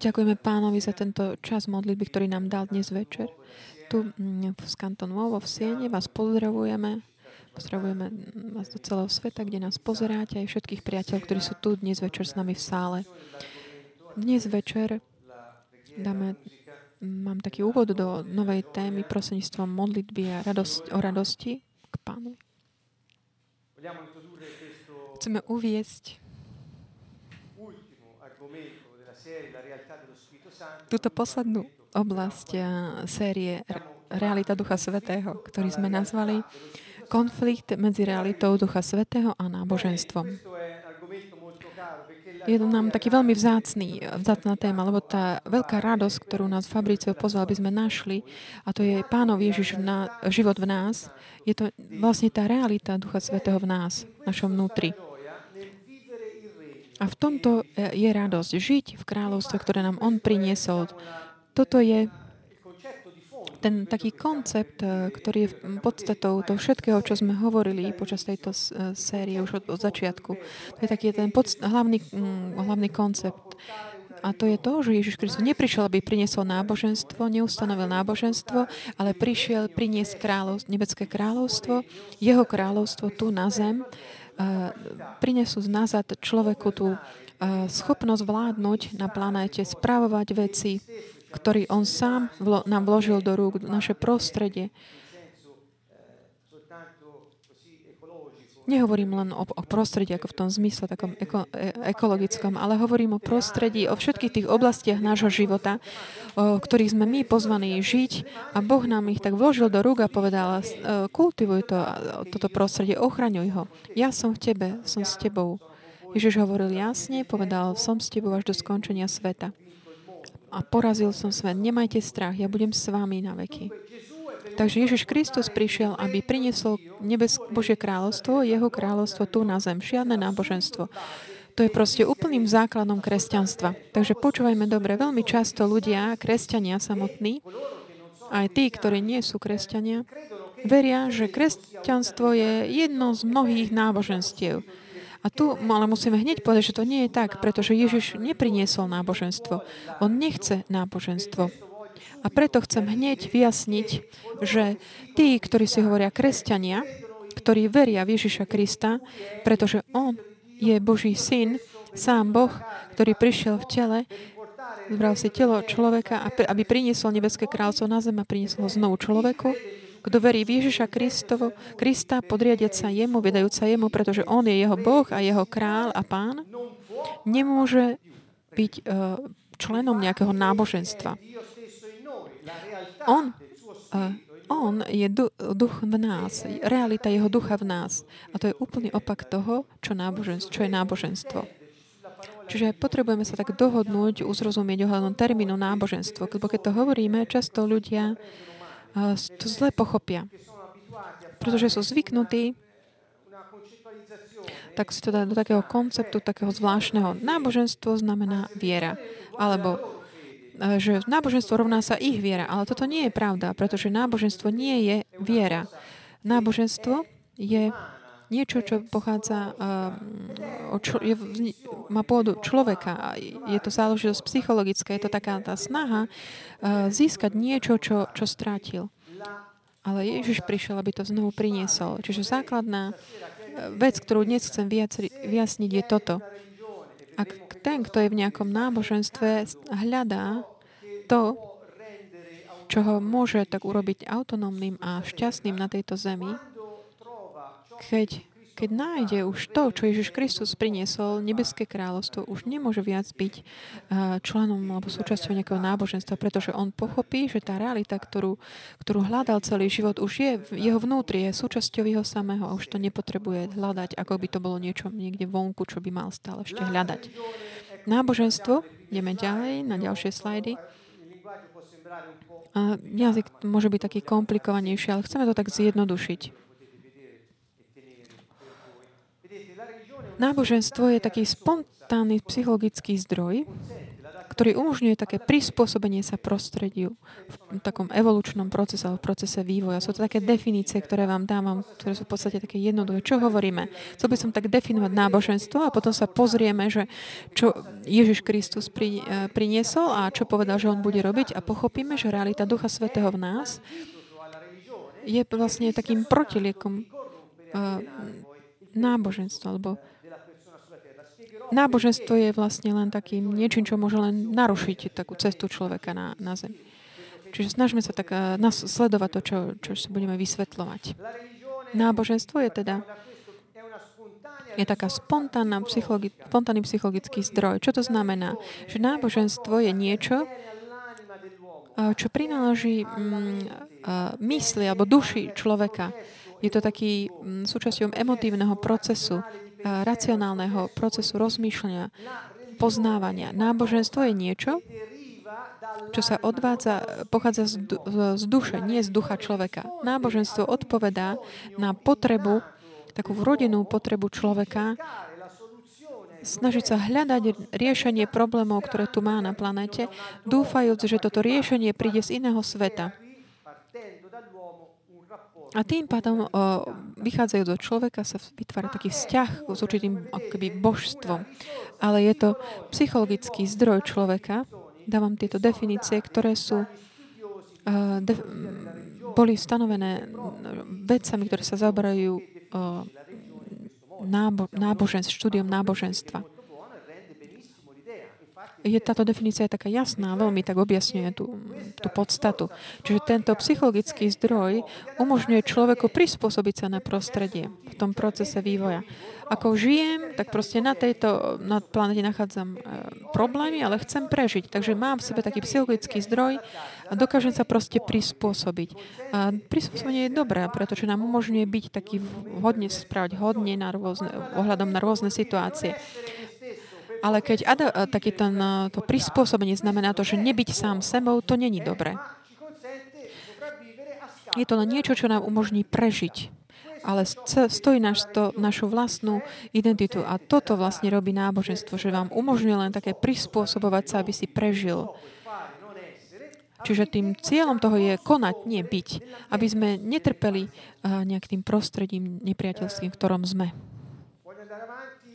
Ďakujeme pánovi za tento čas modlitby, ktorý nám dal dnes večer. Tu mm, v Skanton vo v Siene vás pozdravujeme. Pozdravujeme vás do celého sveta, kde nás pozeráte, aj všetkých priateľov, ktorí sú tu dnes večer s nami v sále. Dnes večer dáme, mám taký úvod do novej témy prosenstvom modlitby a radosť, o radosti k pánovi. Chceme uviesť túto poslednú oblasť eh, série Realita Ducha Svetého, ktorý sme nazvali konflikt medzi realitou Ducha Svetého a náboženstvom. Je to nám taký veľmi vzácný, vzácná téma, lebo tá veľká radosť, ktorú nás Fabricio pozval, aby sme našli, a to je Pánov Ježiš v ná, život v nás, je to vlastne tá realita Ducha Svetého v nás, v našom vnútri. A v tomto e, je radosť. Žiť v kráľovstve, ktoré nám On priniesol. Toto je ten taký koncept, e, ktorý je podstatou toho všetkého, čo sme hovorili počas tejto e, série už od, od začiatku. To je taký ten podst- hlavný, hlavný koncept. A to je to, že Ježiš Kristus neprišiel, aby priniesol náboženstvo, neustanovil náboženstvo, ale prišiel priniesť kráľovstvo, nebecké kráľovstvo, jeho kráľovstvo tu na zem prinesú nazad človeku tú schopnosť vládnuť na planéte, správovať veci, ktorý on sám nám vložil do rúk, naše prostredie. Nehovorím len o, o prostredí ako v tom zmysle takom eko, e, ekologickom, ale hovorím o prostredí, o všetkých tých oblastiach nášho života, o ktorých sme my pozvaní žiť a Boh nám ich tak vložil do rúk a povedal, e, kultivuj to, toto prostredie, ochraňuj ho. Ja som v tebe, som s tebou. Ježiš hovoril jasne, povedal, som s tebou až do skončenia sveta. A porazil som svet. Nemajte strach, ja budem s vami na veky. Takže Ježiš Kristus prišiel, aby priniesol nebes Božie kráľovstvo, jeho kráľovstvo tu na zem. Žiadne náboženstvo. To je proste úplným základom kresťanstva. Takže počúvajme dobre, veľmi často ľudia, kresťania samotní, aj tí, ktorí nie sú kresťania, veria, že kresťanstvo je jedno z mnohých náboženstiev. A tu ale musíme hneď povedať, že to nie je tak, pretože Ježiš nepriniesol náboženstvo. On nechce náboženstvo. A preto chcem hneď vyjasniť, že tí, ktorí si hovoria kresťania, ktorí veria v Ježiša Krista, pretože On je Boží syn, sám Boh, ktorý prišiel v tele, zbral si telo človeka, aby priniesol nebeské kráľstvo na zem a priniesol ho znovu človeku. Kto verí v Ježiša Kristovo, Krista, podriadiať sa jemu, vydajúc sa jemu, pretože on je jeho Boh a jeho král a pán, nemôže byť uh, členom nejakého náboženstva. On, uh, on je duch v nás, realita jeho ducha v nás. A to je úplný opak toho, čo, náboženstvo, čo je náboženstvo. Čiže potrebujeme sa tak dohodnúť, uzrozumieť ohľadom termínu náboženstvo. Lebo keď to hovoríme, často ľudia uh, to zle pochopia. Pretože sú zvyknutí tak si to dá do takého konceptu, takého zvláštneho. Náboženstvo znamená viera. Alebo že náboženstvo rovná sa ich viera, ale toto nie je pravda, pretože náboženstvo nie je viera. Náboženstvo je niečo, čo pochádza, uh, čo, je, má pôdu človeka. Je to záležitosť psychologická, je to taká tá snaha uh, získať niečo, čo, čo strátil. Ale Ježiš prišiel, aby to znovu priniesol. Čiže základná vec, ktorú dnes chcem vyjasniť, je toto. Ak ten, kto je v nejakom náboženstve, hľadá to, čo ho môže tak urobiť autonómnym a šťastným na tejto zemi, keď, keď nájde už to, čo Ježiš Kristus priniesol, nebeské kráľovstvo, už nemôže viac byť eh, členom alebo súčasťou nejakého náboženstva, pretože on pochopí, že tá realita, ktorú, ktorú hľadal celý život, už je v jeho vnútri, je súčasťou jeho samého a už to nepotrebuje hľadať, ako by to bolo niečo niekde vonku, čo by mal stále ešte hľadať. Náboženstvo, ideme ďalej na ďalšie slajdy. A jazyk môže byť taký komplikovanejší, ale chceme to tak zjednodušiť. Náboženstvo je taký spontánny psychologický zdroj, ktorý umožňuje také prispôsobenie sa prostrediu v takom evolučnom procese alebo procese vývoja. Sú to také definície, ktoré vám dávam, ktoré sú v podstate také jednoduché. Čo hovoríme? Chcel by som tak definovať náboženstvo a potom sa pozrieme, že čo Ježiš Kristus pri, e, priniesol a čo povedal, že on bude robiť a pochopíme, že realita Ducha Svetého v nás je vlastne takým protiliekom uh, náboženstva, alebo náboženstvo je vlastne len takým niečím, čo môže len narušiť takú cestu človeka na, na zem. Čiže snažme sa tak uh, sledovať to, čo, čo si budeme vysvetľovať. Náboženstvo je teda je taká spontánna psychologi- spontánny psychologický zdroj. Čo to znamená? Že náboženstvo je niečo, čo prináleží mm, mysli alebo duši človeka. Je to taký mm, súčasťou emotívneho procesu, racionálneho procesu rozmýšľania, poznávania. Náboženstvo je niečo, čo sa odvádza, pochádza z, z duše, nie z ducha človeka. Náboženstvo odpovedá na potrebu, takú vrodenú potrebu človeka snažiť sa hľadať riešenie problémov, ktoré tu má na planete, dúfajúc, že toto riešenie príde z iného sveta. A tým pádom, vychádzajú do človeka, sa vytvára taký vzťah s určitým akoby božstvom. Ale je to psychologický zdroj človeka. Dávam tieto definície, ktoré sú de, boli stanovené vedcami, ktoré sa zaoberajú nábo, náboženstv, štúdium náboženstva je táto definícia je taká jasná, veľmi tak objasňuje tú, tú podstatu. Čiže tento psychologický zdroj umožňuje človeku prispôsobiť sa na prostredie v tom procese vývoja. Ako žijem, tak proste na tejto na planete nachádzam e, problémy, ale chcem prežiť. Takže mám v sebe taký psychologický zdroj a dokážem sa proste prispôsobiť. A prispôsobenie je dobré, pretože nám umožňuje byť taký hodne správať hodne na rôzne, ohľadom na rôzne situácie. Ale keď ada, eh, taký ten, eh, to prispôsobenie znamená to, že nebyť sám sebou, to není dobré. Je to len niečo, čo nám umožní prežiť. Ale stojí naš, to, našu vlastnú identitu. A toto vlastne robí náboženstvo, že vám umožňuje len také prispôsobovať sa, aby si prežil. Čiže tým cieľom toho je konať, nie byť. Aby sme netrpeli uh, nejak tým prostredím nepriateľským, v ktorom sme.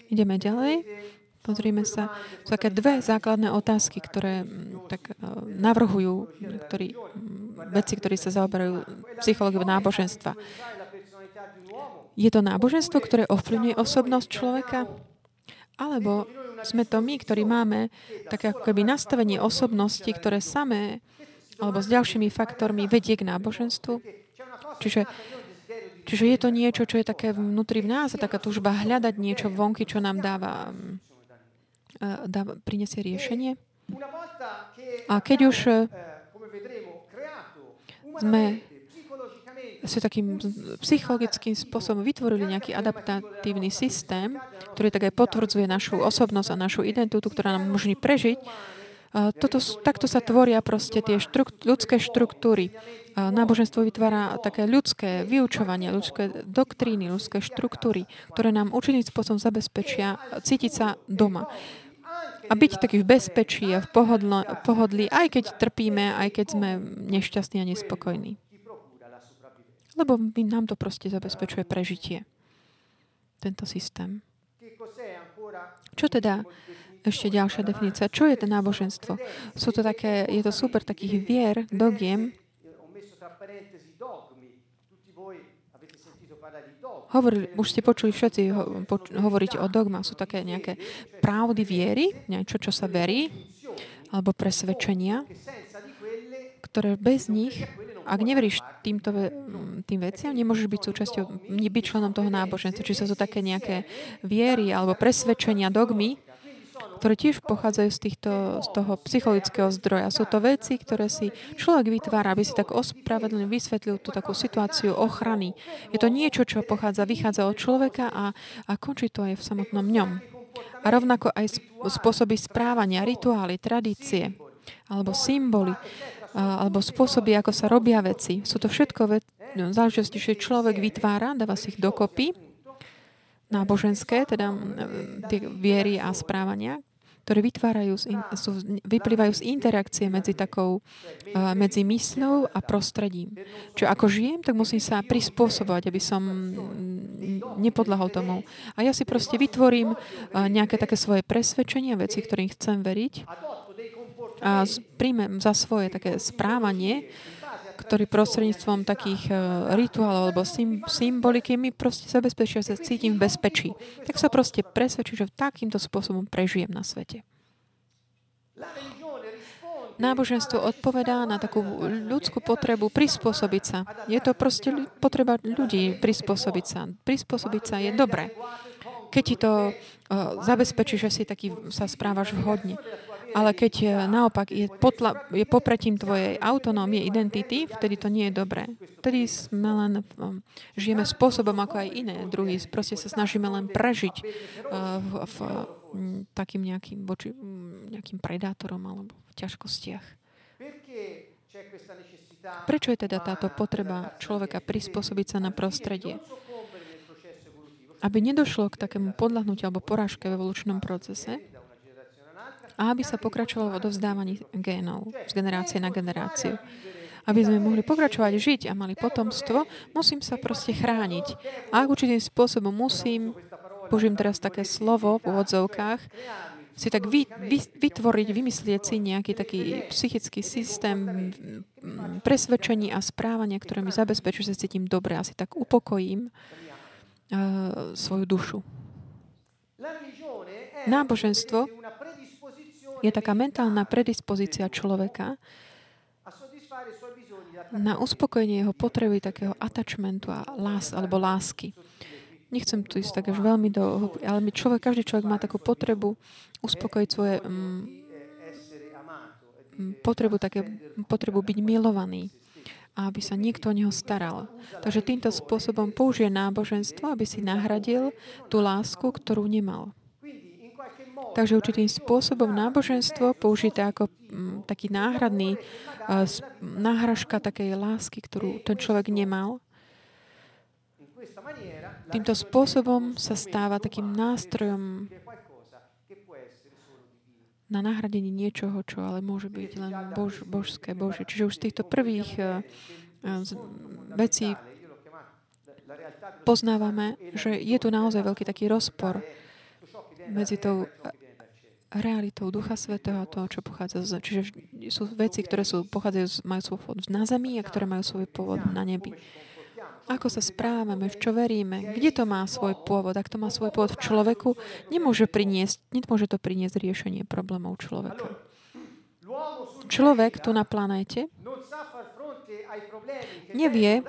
Ideme ďalej. Pozrieme sa. Sú také dve základné otázky, ktoré mm, tak e, navrhujú niektorí mm, veci, ktorí sa zaoberajú psychológiou náboženstva. Je to náboženstvo, ktoré ovplyvňuje osobnosť človeka? Alebo sme to my, ktorí máme také ako keby nastavenie osobnosti, ktoré samé alebo s ďalšími faktormi vedie k náboženstvu? Čiže Čiže je to niečo, čo je také vnútri v nás a taká túžba hľadať niečo vonky, čo nám dáva mm, dá, prinesie riešenie. A keď už e, sme si takým psychologickým spôsobom vytvorili nejaký adaptatívny systém, ktorý tak aj potvrdzuje našu osobnosť a našu identitu, ktorá nám umožní prežiť, toto, takto sa tvoria proste tie štrukt, ľudské štruktúry. Náboženstvo vytvára také ľudské vyučovanie, ľudské doktríny, ľudské štruktúry, ktoré nám určitým spôsobom zabezpečia cítiť sa doma a byť taký v bezpečí a v pohodlo, pohodlí, aj keď trpíme, aj keď sme nešťastní a nespokojní. Lebo nám to proste zabezpečuje prežitie. Tento systém. Čo teda ešte ďalšia definícia. Čo je to náboženstvo? Sú to také, je to super takých vier, dogiem, Hovorili, už ste počuli všetci ho, poč, hovoriť o dogma. Sú také nejaké pravdy viery, niečo, čo sa verí, alebo presvedčenia, ktoré bez nich, ak neveríš týmto, tým veciam, nemôžeš byť súčasťou, byť členom toho náboženstva. Čiže sú to také nejaké viery alebo presvedčenia, dogmy, ktoré tiež pochádzajú z, týchto, z toho psychologického zdroja. Sú to veci, ktoré si človek vytvára, aby si tak ospravedlne vysvetlil tú takú situáciu ochrany. Je to niečo, čo pochádza, vychádza od človeka a, a končí to aj v samotnom ňom. A rovnako aj spôsoby správania, rituály, tradície alebo symboly alebo spôsoby, ako sa robia veci. Sú to všetko ve- no, záležitosti, že človek vytvára, dáva si ich dokopy náboženské, teda tie viery a správania, ktoré vytvárajú, sú, vyplývajú z interakcie medzi takou, uh, medzi mysľou a prostredím. Čiže ako žijem, tak musím sa prispôsobovať, aby som nepodlahol tomu. A ja si proste vytvorím uh, nejaké také svoje presvedčenia, veci, ktorým chcem veriť a príjmem za svoje také správanie, ktorý prostredníctvom takých uh, rituálov alebo symboliky mi proste zabezpečia, že sa cítim v bezpečí. Tak sa proste presvedčím, že takýmto spôsobom prežijem na svete. Náboženstvo odpovedá na takú ľudskú potrebu prispôsobiť sa. Je to proste potreba ľudí prispôsobiť sa. Prispôsobiť sa je dobré. Keď ti to uh, zabezpečí, že si taký sa správaš vhodne. Ale keď e, naopak je, potla, je popretím tvojej autonómie, identity, vtedy to nie je dobré. Vtedy sme len, um, žijeme spôsobom ako aj iné druhy. Proste sa snažíme len prežiť uh, v, v takým nejakým, voči, nejakým predátorom alebo v ťažkostiach. Prečo je teda táto potreba človeka prispôsobiť sa na prostredie? Aby nedošlo k takému podľahnutiu alebo porážke v evolučnom procese, a aby sa pokračovalo v odovzdávaní génov z generácie na generáciu. Aby sme mohli pokračovať žiť a mali potomstvo, musím sa proste chrániť. A určitým spôsobom musím, použijem teraz také slovo v úvodzovkách, si tak vy, vy, vytvoriť, vymyslieť si nejaký taký psychický systém presvedčení a správania, ktoré mi zabezpečí, že sa cítim dobre a si tak upokojím uh, svoju dušu. Náboženstvo je taká mentálna predispozícia človeka na uspokojenie jeho potreby takého attachmentu a lás, alebo lásky. Nechcem tu ísť tak až veľmi do ale my človek, každý človek má takú potrebu uspokojiť svoje um, potrebu, také, potrebu byť milovaný a aby sa niekto o neho staral. Takže týmto spôsobom použije náboženstvo, aby si nahradil tú lásku, ktorú nemal. Takže určitým spôsobom náboženstvo použité ako mm, taký náhradný uh, náhražka takej lásky, ktorú ten človek nemal. Týmto spôsobom sa stáva takým nástrojom na nahradenie niečoho, čo ale môže byť len bož, božské, bože. Čiže už z týchto prvých uh, z, vecí poznávame, že je tu naozaj veľký taký rozpor medzi tou realitou Ducha Svetého a toho, čo pochádza z... Čiže sú veci, ktoré sú, pochádzajú, majú svoj pôvod na zemi a ktoré majú svoj pôvod na nebi. Ako sa správame, v čo veríme, kde to má svoj pôvod. Ak to má svoj pôvod v človeku, nemôže, priniesť, nemôže to priniesť riešenie problémov človeka. Človek tu na planéte nevie,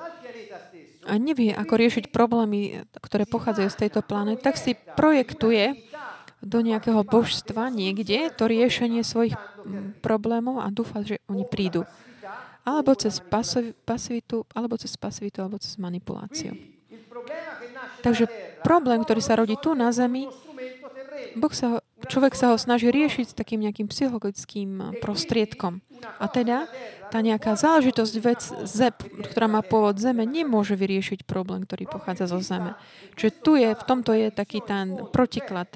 a nevie, ako riešiť problémy, ktoré pochádzajú z tejto planéty, tak si projektuje do nejakého božstva niekde to riešenie svojich mm, problémov a dúfa, že oni prídu. Alebo cez pasivitu, alebo cez pasivitu, alebo cez manipuláciu. Takže problém, ktorý sa rodí tu na Zemi, boh sa ho, človek sa ho snaží riešiť s takým nejakým psychologickým prostriedkom. A teda tá nejaká záležitosť vec, zep, ktorá má pôvod Zeme, nemôže vyriešiť problém, ktorý pochádza zo Zeme. Čiže tu je, v tomto je taký ten protiklad.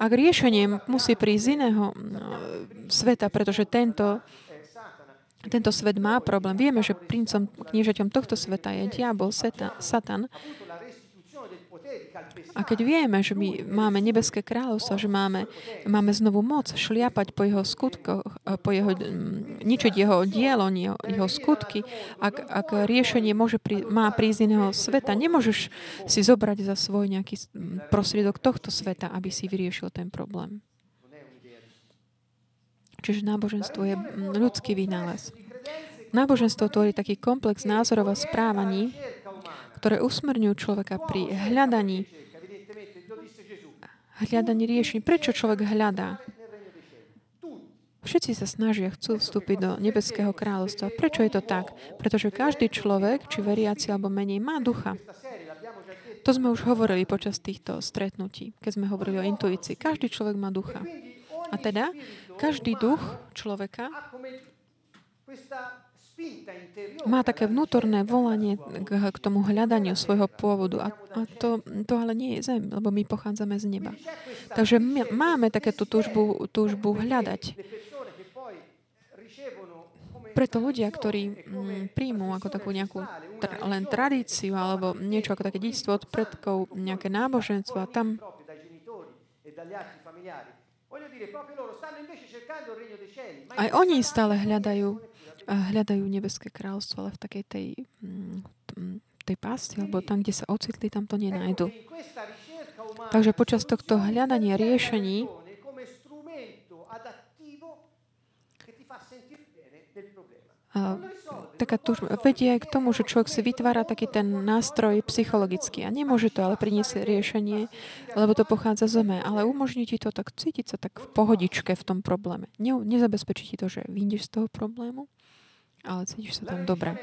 Ak riešenie musí prísť iného mm, sveta, pretože tento, tento svet má problém. Vieme, že princom, kniežaťom tohto sveta je diabol, Satan. A keď vieme, že my máme nebeské kráľovstvo, že máme, máme znovu moc šliapať po jeho skutkoch, po jeho, mm, ničiť jeho dielo, jeho, skutky, ak, ak riešenie môže prí, má prísť iného sveta, nemôžeš si zobrať za svoj nejaký prostriedok tohto sveta, aby si vyriešil ten problém. Čiže náboženstvo je ľudský vynález. Náboženstvo tvorí taký komplex názorov a správaní, ktoré usmerňujú človeka pri hľadaní hľadaní riešení. Prečo človek hľadá? Všetci sa snažia, chcú vstúpiť do nebeského kráľovstva. Prečo je to tak? Pretože každý človek, či veriaci alebo menej, má ducha. To sme už hovorili počas týchto stretnutí, keď sme hovorili o intuícii. Každý človek má ducha. A teda, každý duch človeka má také vnútorné volanie k, tomu hľadaniu svojho pôvodu. A, a to, to ale nie je zem, lebo my pochádzame z neba. Takže my máme takéto túžbu, túžbu hľadať. Preto ľudia, ktorí mm, príjmú ako takú nejakú tr- len tradíciu alebo niečo ako také dedičstvo od predkov, nejaké náboženstvo a tam aj oni stále hľadajú, hľadajú nebeské kráľstvo, ale v takej tej, mm, tej pasti, alebo tam, kde sa ocitli, tam to nenajdu. Takže počas tohto hľadania riešení a, taká tužba, vedie aj k tomu, že človek si vytvára taký ten nástroj psychologický a nemôže to ale priniesť riešenie, lebo to pochádza z zeme, ale umožní ti to tak cítiť sa tak v pohodičke v tom probléme. Ne, nezabezpečí ti to, že vyjdeš z toho problému, ale cítiš sa tam dobre.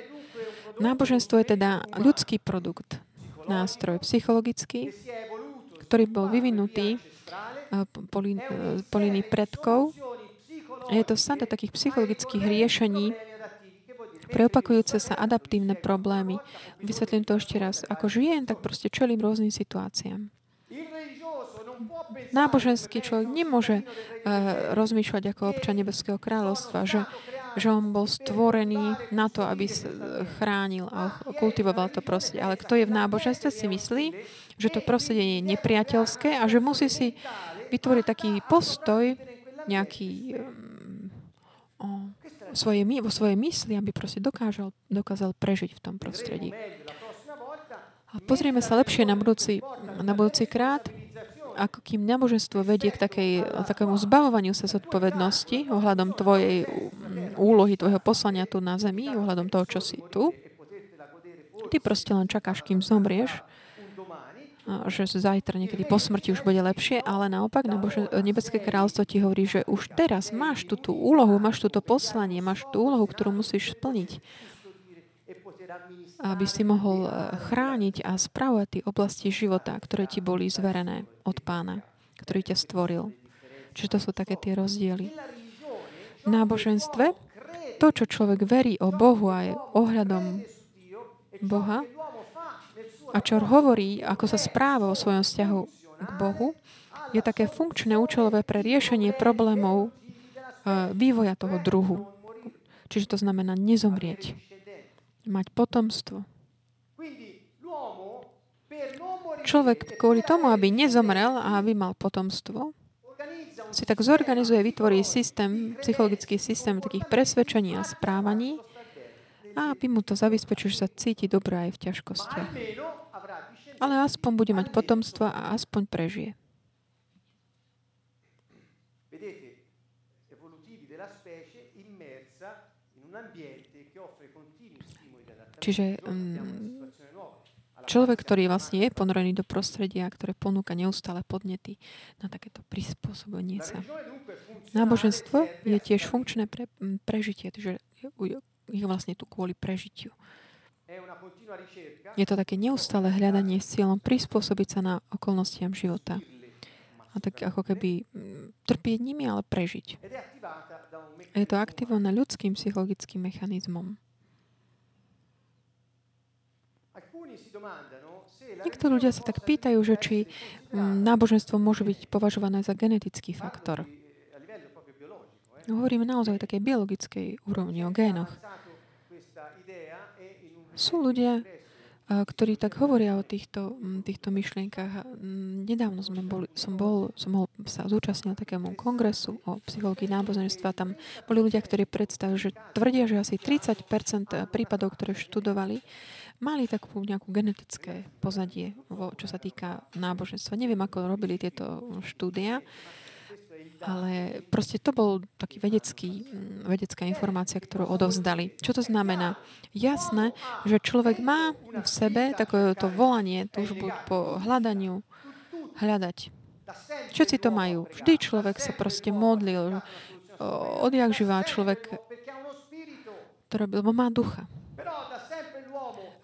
Náboženstvo je teda ľudský produkt, nástroj psychologický, ktorý bol vyvinutý po, po línii predkov. Je to sada takých psychologických riešení, pre opakujúce sa adaptívne problémy. Vysvetlím to ešte raz. Ako žijem, tak proste čelím rôznym situáciám. Náboženský človek nemôže uh, rozmýšľať ako občan Nebeského kráľovstva, že, že on bol stvorený na to, aby chránil a kultivoval to prostredie. Ale kto je v náboženstve, si myslí, že to prostredie je nepriateľské a že musí si vytvoriť taký postoj, nejaký um, svoje, vo svojej mysli, aby proste dokážal, dokázal prežiť v tom prostredí. A pozrieme sa lepšie na budúci, na budúci krát, ako kým náboženstvo vedie k takej, takému zbavovaniu sa zodpovednosti ohľadom tvojej úlohy, tvojho poslania tu na zemi, ohľadom toho, čo si tu. Ty proste len čakáš, kým zomrieš že zajtra niekedy po smrti už bude lepšie, ale naopak Bože, Nebeské kráľstvo ti hovorí, že už teraz máš tú, tú úlohu, máš túto poslanie, máš tú úlohu, ktorú musíš splniť aby si mohol e, chrániť a spravovať tie oblasti života, ktoré ti boli zverené od pána, ktorý ťa stvoril. Čiže to sú také tie rozdiely. V náboženstve to, čo človek verí o Bohu a je ohľadom Boha, a čo hovorí, ako sa správa o svojom vzťahu k Bohu, je také funkčné, účelové pre riešenie problémov e, vývoja toho druhu. Čiže to znamená nezomrieť. Mať potomstvo. Človek kvôli tomu, aby nezomrel a aby mal potomstvo, si tak zorganizuje, vytvorí systém, psychologický systém takých presvedčení a správaní, a aby mu to zabezpečuje, že sa cíti dobre aj v ťažkostiach. Ale aspoň bude mať potomstva a aspoň prežije. Čiže um, človek, ktorý vlastne je ponorený do prostredia, ktoré ponúka neustále podnety na takéto prispôsobenie sa. Náboženstvo je tiež funkčné pre prežitie, že je vlastne tu kvôli prežitiu. Je to také neustále hľadanie s cieľom prispôsobiť sa na okolnostiam života. A tak ako keby mm, trpieť nimi, ale prežiť. A je to aktivované ľudským psychologickým mechanizmom. Niektorí ľudia sa tak pýtajú, že či náboženstvo môže byť považované za genetický faktor. Hovoríme naozaj o takej biologickej úrovni, o génoch. Sú ľudia, ktorí tak hovoria o týchto, týchto myšlienkach. Nedávno sme boli, som, bol, som bol, sa zúčastnil takému kongresu o psychológii náboženstva. Tam boli ľudia, ktorí predstavujú, že tvrdia, že asi 30% prípadov, ktoré študovali, mali takú nejakú genetické pozadie, čo sa týka náboženstva. Neviem, ako robili tieto štúdia, ale proste to bol taký vedecký, mm, vedecká informácia, ktorú odovzdali. Čo to znamená? Jasné, že človek má v sebe takové to volanie, túžbu po hľadaniu, hľadať. Všetci to majú. Vždy človek sa proste modlil. Odjak živá človek to robil, má ducha.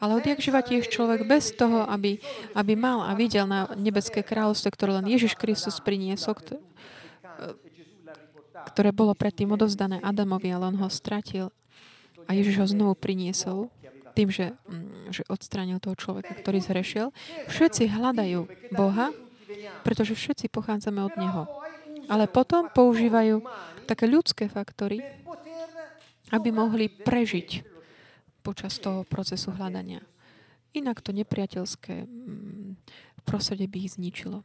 Ale odjak živa tiež človek bez toho, aby, aby mal a videl na nebeské kráľovstvo, ktoré len Ježiš Kristus priniesol, ktoré bolo predtým odovzdané Adamovi, ale on ho stratil. A Ježiš ho znovu priniesol tým, že, mm, že odstránil toho človeka, ktorý zhrešil. Všetci hľadajú Boha, pretože všetci pochádzame od Neho. Ale potom používajú také ľudské faktory, aby mohli prežiť počas toho procesu hľadania. Inak to nepriateľské mm, prostredie by ich zničilo.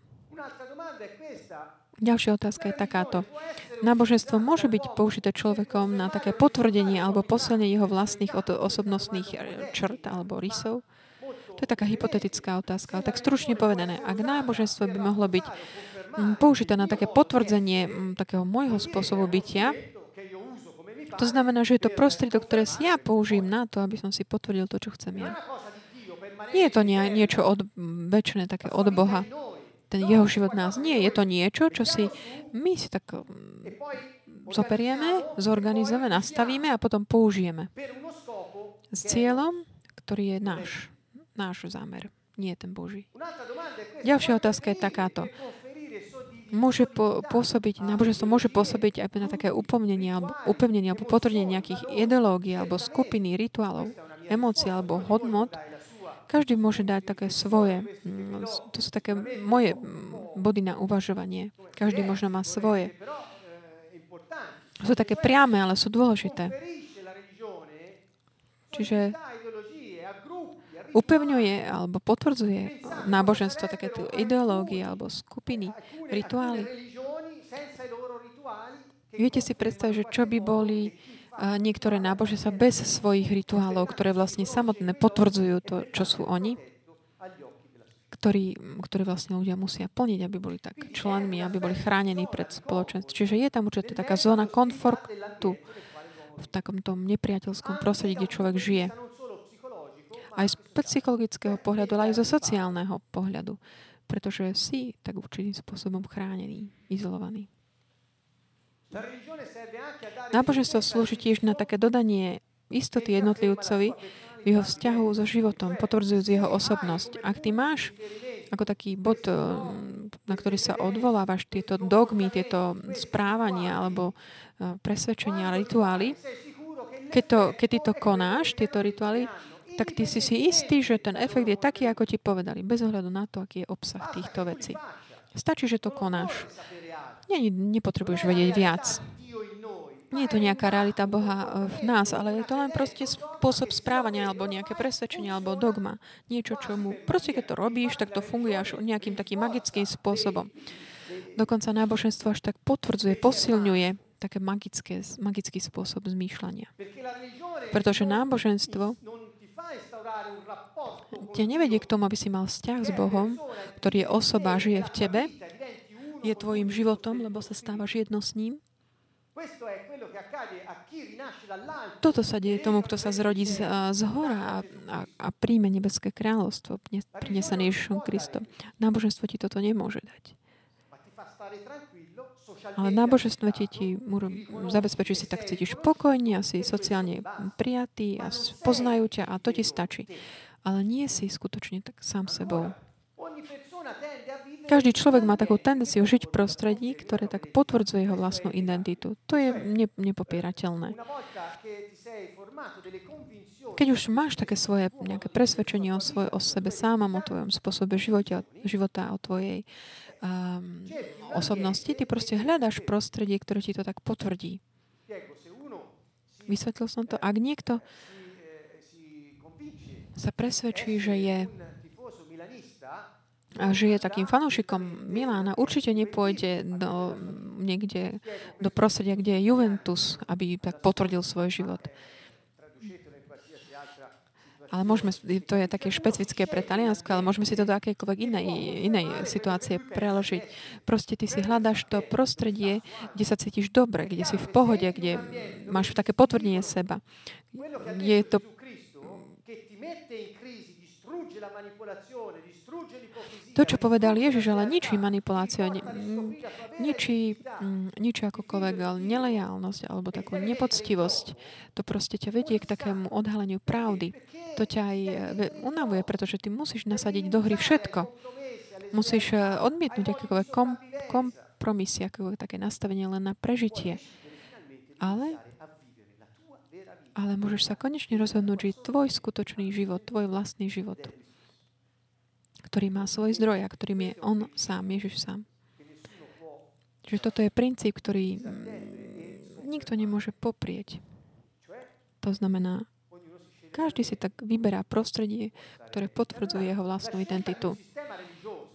Ďalšia otázka je takáto. Náboženstvo môže byť použité človekom na také potvrdenie alebo posilnenie jeho vlastných osobnostných eh, črt alebo rysov? To je taká hypotetická otázka. Ale tak stručne povedané, ak náboženstvo by mohlo byť mm, použité na také potvrdzenie mm, takého môjho spôsobu bytia, to znamená, že je to prostriedok, ktoré si ja použijem na to, aby som si potvrdil to, čo chcem ja. Nie je to nie, niečo od, väčšie, také od Boha ten jeho život nás. Nie, je to niečo, čo si my si tak mm, zoperieme, zorganizujeme, nastavíme a potom použijeme. S cieľom, ktorý je náš. Náš zámer, nie ten Boží. Ďalšia otázka je takáto. Môže pôsobiť, náboženstvo môže pôsobiť aj na také upevnenie alebo, upevnenie alebo potvrdenie nejakých ideológií alebo skupiny, rituálov, emócií alebo hodnot, každý môže dať také svoje. Mm, to sú také moje body na uvažovanie. Každý možno má svoje. Sú také priame, ale sú dôležité. Čiže upevňuje alebo potvrdzuje náboženstvo také tu ideológie alebo skupiny, rituály. Viete si predstaviť, že čo by boli niektoré náboženstva bez svojich rituálov, ktoré vlastne samotné potvrdzujú to, čo sú oni, ktorí, ktorí vlastne ľudia musia plniť, aby boli tak členmi, aby boli chránení pred spoločenstvom. Čiže je tam určite taká zóna komfortu v takom tom nepriateľskom prostredí, kde človek žije. Aj z psychologického pohľadu, ale aj zo sociálneho pohľadu. Pretože si tak určitým spôsobom chránený, izolovaný. Náboženstvo slúži tiež na také dodanie istoty jednotlivcovi v jeho vzťahu so životom, potvrdzujúc jeho osobnosť. Ak ty máš ako taký bod, eh, na ktorý sa odvolávaš, tieto dogmy, tieto správania alebo eh, presvedčenia, rituály, keď, to, keď ty to konáš, tieto rituály, tak ty si si istý, že ten efekt je taký, ako ti povedali, bez ohľadu na to, aký je obsah týchto vecí. Stačí, že to konáš. Nie, nepotrebuješ vedieť viac. Nie je to nejaká realita Boha eh, v nás, ale je to len proste spôsob správania alebo nejaké presvedčenie alebo dogma. Niečo, čo mu... Proste keď to robíš, tak to funguje až nejakým takým magickým spôsobom. Dokonca náboženstvo až tak potvrdzuje, posilňuje také magické, magický spôsob zmýšľania. Pretože náboženstvo ťa nevedie k tomu, aby si mal vzťah s Bohom, ktorý je osoba, žije v tebe, je tvojim životom, lebo sa stávaš jedno s ním. Toto sa deje tomu, kto sa zrodí z, z hora a, a, a príjme nebeské kráľovstvo prinesené Ježišom Kristom. Náboženstvo ti toto nemôže dať. Ale náboženstvo ti, ti zabezpečí si tak cítiš pokojne a si sociálne prijatý a poznajú ťa a to ti stačí. Ale nie si skutočne tak sám sebou. Každý človek má takú tendenciu žiť v prostredí, ktoré tak potvrdzuje jeho vlastnú identitu. To je ne, nepopierateľné. Keď už máš také svoje nejaké presvedčenie o, svoj, o sebe sámom, o tvojom spôsobe života, života o tvojej um, osobnosti, ty proste hľadáš prostredie, ktoré ti to tak potvrdí. Vysvetlil som to. Ak niekto sa presvedčí, že je a že je takým fanúšikom Milána, určite nepôjde do, niekde do prostredia, kde je Juventus, aby tak potvrdil svoj život. Ale môžeme, to je také špecifické pre Taliansko, ale môžeme si to do akékoľvek inej, inej situácie preložiť. Proste ty si hľadáš to prostredie, kde sa cítiš dobre, kde si v pohode, kde máš také potvrdenie seba. Je to to, čo povedal Ježiš, ale ničí manipuláciu, ni, ničí, ničí akokoľvek nelejálnosť alebo takú nepoctivosť. To proste ťa vedie k takému odhaleniu pravdy. To ťa aj e, unavuje, pretože ty musíš nasadiť do hry všetko. Musíš e, odmietnúť akékoľvek kom, kompromisy, akékoľvek také nastavenie len na prežitie. Ale ale môžeš sa konečne rozhodnúť žiť tvoj skutočný život, tvoj vlastný život, ktorý má svoj zdroj a ktorým je On sám, Ježiš sám. Čiže toto je princíp, ktorý mm, nikto nemôže poprieť. To znamená, každý si tak vyberá prostredie, ktoré potvrdzuje jeho vlastnú identitu.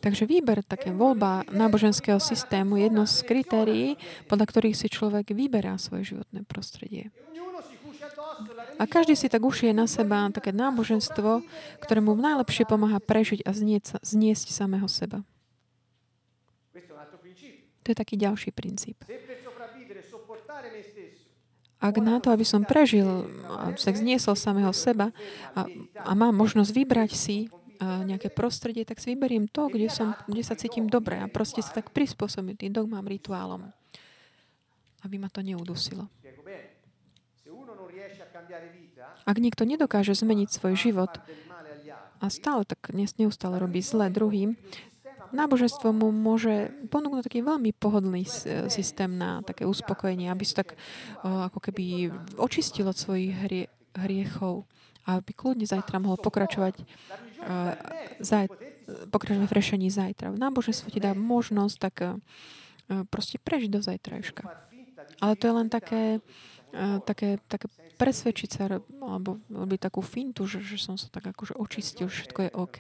Takže výber, také voľba náboženského systému je jedno z kritérií, podľa ktorých si človek vyberá svoje životné prostredie. A každý si tak ušie na seba také náboženstvo, ktoré mu najlepšie pomáha prežiť a znieť, zniesť samého seba. To je taký ďalší princíp. Ak na to, aby som prežil a sa zniesol samého seba a, a mám možnosť vybrať si nejaké prostredie, tak si vyberiem to, kde, som, kde sa cítim dobre a proste sa tak prispôsobím tým dogmám, rituálom, aby ma to neudusilo. Ak niekto nedokáže zmeniť svoj život a stále tak neustále robí zle druhým, náboženstvo mu môže ponúknuť taký veľmi pohodlný systém na také uspokojenie, aby sa tak ako keby očistilo od svojich hrie, hriechov a aby kľudne zajtra mohol pokračovať, zaj, pokračovať v rešení zajtra. Náboženstvo ti dá možnosť tak proste prežiť do zajtrajška. Ale to je len také, také, také presvedčiť sa, alebo robiť takú fintu, že, že som sa tak akože očistil, všetko je OK.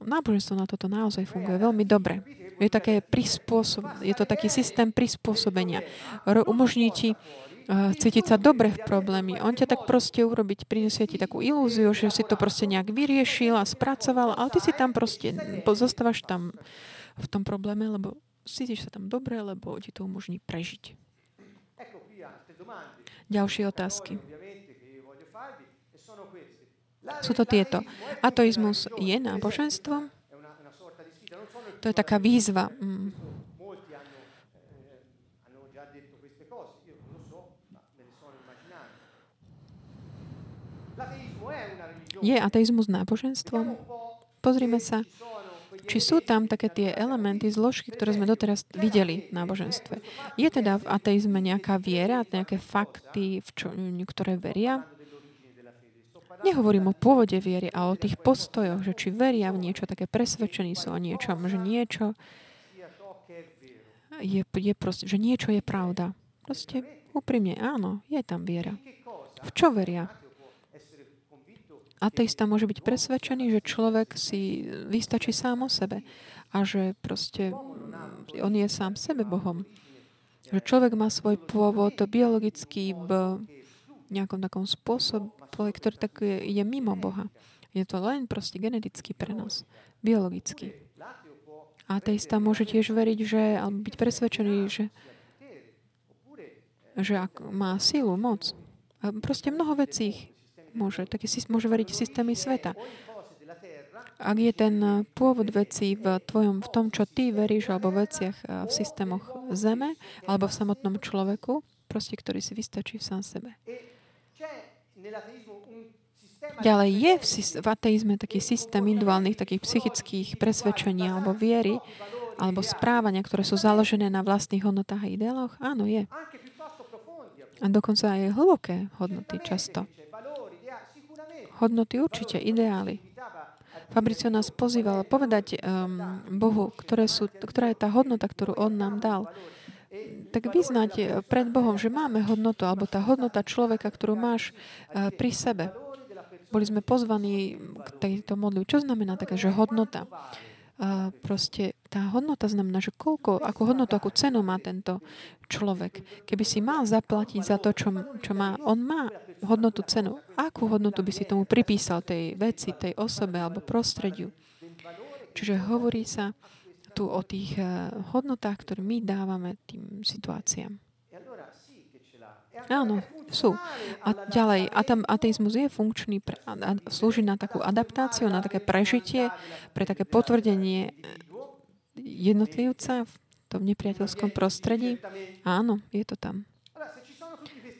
Náboženstvo na toto naozaj funguje veľmi dobre. Je, také prispôsob, je to taký systém prispôsobenia. Umožní ti cítiť sa dobre v problémy. On ťa tak proste urobiť, prinesie ti takú ilúziu, že si to proste nejak vyriešil a spracoval, ale ty si tam proste, zostávaš tam v tom probléme, lebo cítiš sa tam dobre, lebo ti to umožní prežiť. Ďalšie otázky. Sú to tieto. Ateizmus je náboženstvo? To je taká výzva. Mm. Je ateizmus náboženstvom? Pozrime sa, či sú tam také tie elementy, zložky, ktoré sme doteraz videli v náboženstve. Je teda v ateizme nejaká viera, nejaké fakty, v čo, ktoré veria? Nehovorím o pôvode viery, ale o tých postojoch, že či veria v niečo, také presvedčení sú o niečom, že niečo je, je proste, že niečo je pravda. Proste úprimne, áno, je tam viera. V čo veria? Ateista môže byť presvedčený, že človek si vystačí sám o sebe a že proste on je sám sebe Bohom. Že človek má svoj pôvod biologický v nejakom takom spôsobe, ktorý tak je, je mimo Boha. Je to len proste genetický prenos, biologický. Ateista môže tiež veriť, že, alebo byť presvedčený, že, že ak má silu, moc. A proste mnoho vecí môže, taký, môže veriť systémy sveta. Ak je ten pôvod vecí v, tvojom, v tom, čo ty veríš, alebo v veciach eh, v systémoch zeme, alebo v samotnom človeku, proste, ktorý si vystačí v sám sebe. Ďalej je v, v ateizme taký systém individuálnych takých psychických presvedčení alebo viery alebo správania, ktoré sú založené na vlastných hodnotách a ideáloch? Áno, je. A dokonca aj hlboké hodnoty často hodnoty určite, ideály. Fabricio nás pozýval povedať um, Bohu, ktoré sú, ktorá je tá hodnota, ktorú On nám dal. Tak vyznať eh, pred Bohom, že máme hodnotu, alebo tá hodnota človeka, ktorú máš uh, pri sebe. Boli sme pozvaní k tejto modlu. Čo znamená taká, že hodnota? Uh, proste tá hodnota znamená, že koľko, akú hodnotu, akú cenu má tento človek. Keby si mal zaplatiť za to, čo, čo má, on má hodnotu, cenu. Akú hodnotu by si tomu pripísal tej veci, tej osobe alebo prostrediu? Čiže hovorí sa tu o tých eh, hodnotách, ktoré my dávame tým situáciám. Áno, sú. A ďalej, ateizmus je funkčný, pre, a, a, slúži na takú adaptáciu, na také prežitie, pre také potvrdenie jednotlivca v tom nepriateľskom prostredí. Áno, je to tam.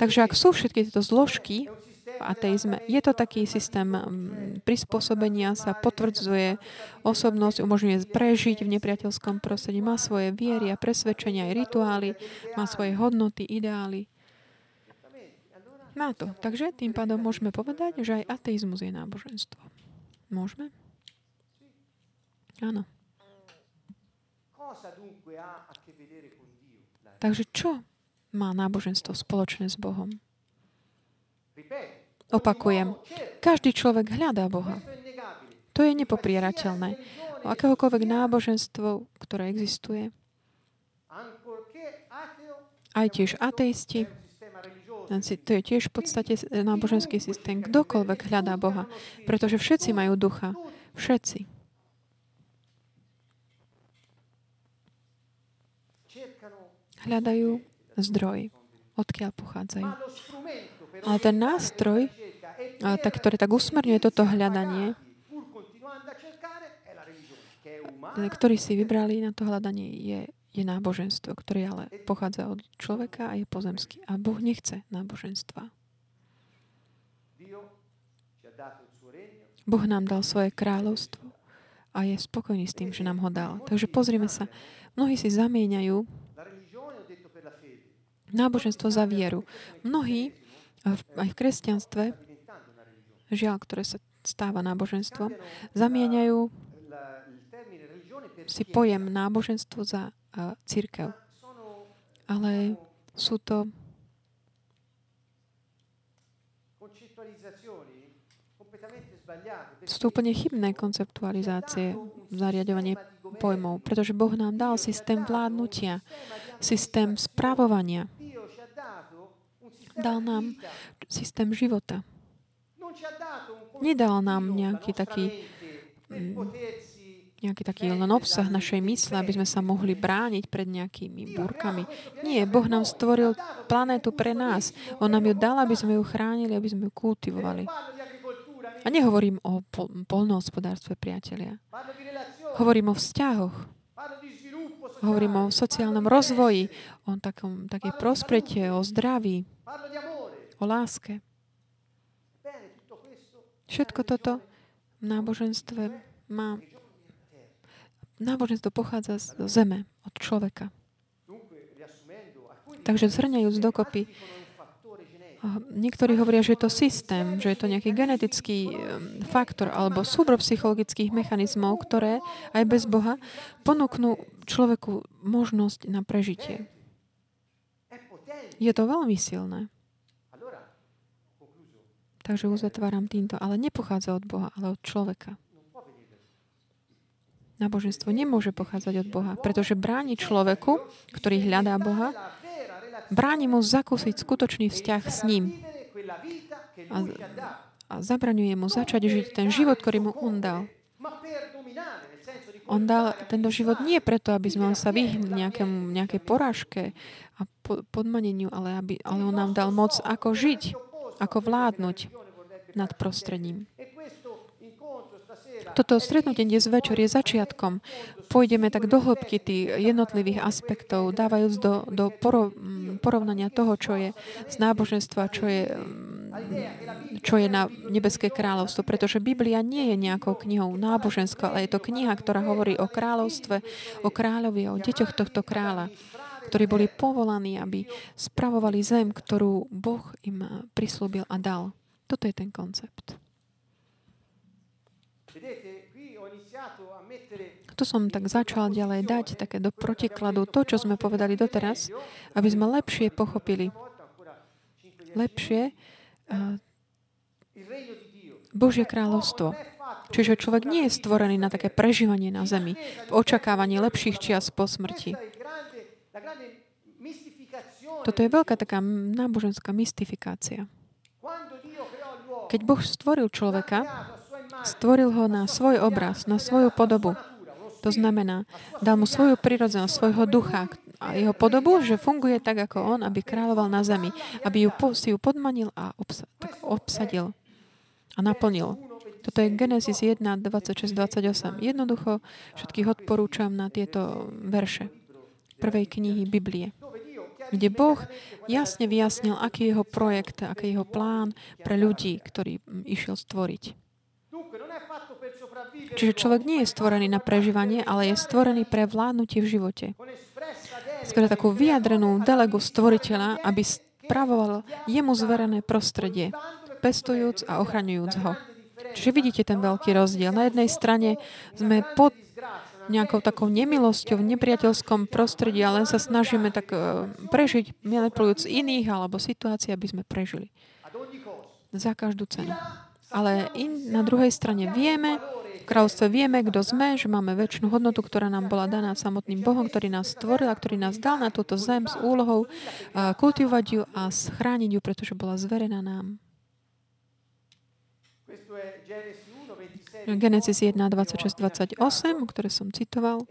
Takže ak sú všetky tieto zložky v ateizme, je to taký systém mm, prispôsobenia sa, potvrdzuje osobnosť, umožňuje prežiť v nepriateľskom prostredí, má svoje viery a presvedčenia aj rituály, má svoje hodnoty, ideály. Má to. Takže tým pádom môžeme povedať, že aj ateizmus je náboženstvo. Môžeme? Áno. Takže čo má náboženstvo spoločné s Bohom? Opakujem, každý človek hľadá Boha. To je nepoprierateľné. Akéhokoľvek náboženstvo, ktoré existuje, aj tiež ateisti, to je tiež v podstate náboženský systém. Kdokoľvek hľadá Boha. Pretože všetci majú ducha. Všetci. Hľadajú zdroj, odkiaľ pochádzajú. Ale ten nástroj, tak, ktorý tak usmerňuje toto hľadanie, ktorý si vybrali na to hľadanie, je je náboženstvo, ktoré ale pochádza od človeka a je pozemský. A Boh nechce náboženstva. Boh nám dal svoje kráľovstvo a je spokojný s tým, že nám ho dal. Takže pozrime sa. Mnohí si zamieňajú náboženstvo za vieru. Mnohí aj v kresťanstve, žiaľ, ktoré sa stáva náboženstvom, zamieňajú si pojem náboženstvo za uh, církev. Ale sú to sú to úplne chybné konceptualizácie, zariadovanie pojmov, pretože Boh nám dal systém vládnutia, systém správovania. Dal nám systém života. Nedal nám nejaký taký nejaký taký len obsah našej mysle, aby sme sa mohli brániť pred nejakými búrkami. Nie, Boh nám stvoril planétu pre nás. On nám ju dal, aby sme ju chránili, aby sme ju kultivovali. A nehovorím o polnohospodárstve, priatelia. Hovorím o vzťahoch. Hovorím o sociálnom rozvoji, o takom, také prospretie, o zdraví, o láske. Všetko toto v náboženstve má náboženstvo pochádza z zeme, od človeka. Takže zhrňajúc dokopy, niektorí hovoria, že je to systém, že je to nejaký genetický faktor alebo súbor psychologických mechanizmov, ktoré aj bez Boha ponúknú človeku možnosť na prežitie. Je to veľmi silné. Takže uzatváram týmto. Ale nepochádza od Boha, ale od človeka. Náboženstvo nemôže pochádzať od Boha, pretože bráni človeku, ktorý hľadá Boha, bráni mu zakúsiť skutočný vzťah s ním. A, a zabraňuje mu začať žiť ten život, ktorý mu on dal. On dal tento život nie preto, aby sme sa vyhli nejakému, nejakej porážke a podmaneniu, ale, aby, ale on nám dal moc, ako žiť, ako vládnuť nad prostredím. Toto stretnutie dnes večer je začiatkom. Pôjdeme tak do hĺbky tých jednotlivých aspektov, dávajúc do, do porovnania toho, čo je z náboženstva, čo je, čo je na nebeské kráľovstvo. Pretože Biblia nie je nejakou knihou náboženskou, ale je to kniha, ktorá hovorí o kráľovstve, o kráľovi, o deťoch tohto kráľa ktorí boli povolaní, aby spravovali zem, ktorú Boh im prislúbil a dal. Toto je ten koncept. Tu som tak začal ďalej dať také do protikladu to, čo sme povedali doteraz, aby sme lepšie pochopili. Lepšie uh, Božie kráľovstvo. Čiže človek nie je stvorený na také prežívanie na zemi, v očakávaní lepších čias po smrti. Toto je veľká taká náboženská mystifikácia. Keď Boh stvoril človeka, stvoril ho na svoj obraz, na svoju podobu. To znamená, dal mu svoju prirodzenosť, svojho ducha a jeho podobu, že funguje tak, ako on, aby kráľoval na zemi, aby ju, si ju podmanil a obsa, tak obsadil a naplnil. Toto je Genesis 1, 26, 28. Jednoducho všetkých odporúčam na tieto verše prvej knihy Biblie, kde Boh jasne vyjasnil, aký je jeho projekt, aký je jeho plán pre ľudí, ktorý išiel stvoriť. Čiže človek nie je stvorený na prežívanie, ale je stvorený pre vládnutie v živote. Skôr takú vyjadrenú delegu stvoriteľa, aby spravoval jemu zverené prostredie, pestujúc a ochraňujúc ho. Čiže vidíte ten veľký rozdiel. Na jednej strane sme pod nejakou takou nemilosťou v nepriateľskom prostredí a len sa snažíme tak e, prežiť, manipulujúc iných alebo situácií, aby sme prežili. Za každú cenu. Ale in, na druhej strane vieme, kráľovstve vieme, kto sme, že máme väčšinu hodnotu, ktorá nám bola daná samotným Bohom, ktorý nás stvoril a ktorý nás dal na túto zem s úlohou kultivovať ju a schrániť ju, pretože bola zverená nám. Genesis 1, 26, 28, ktoré som citoval.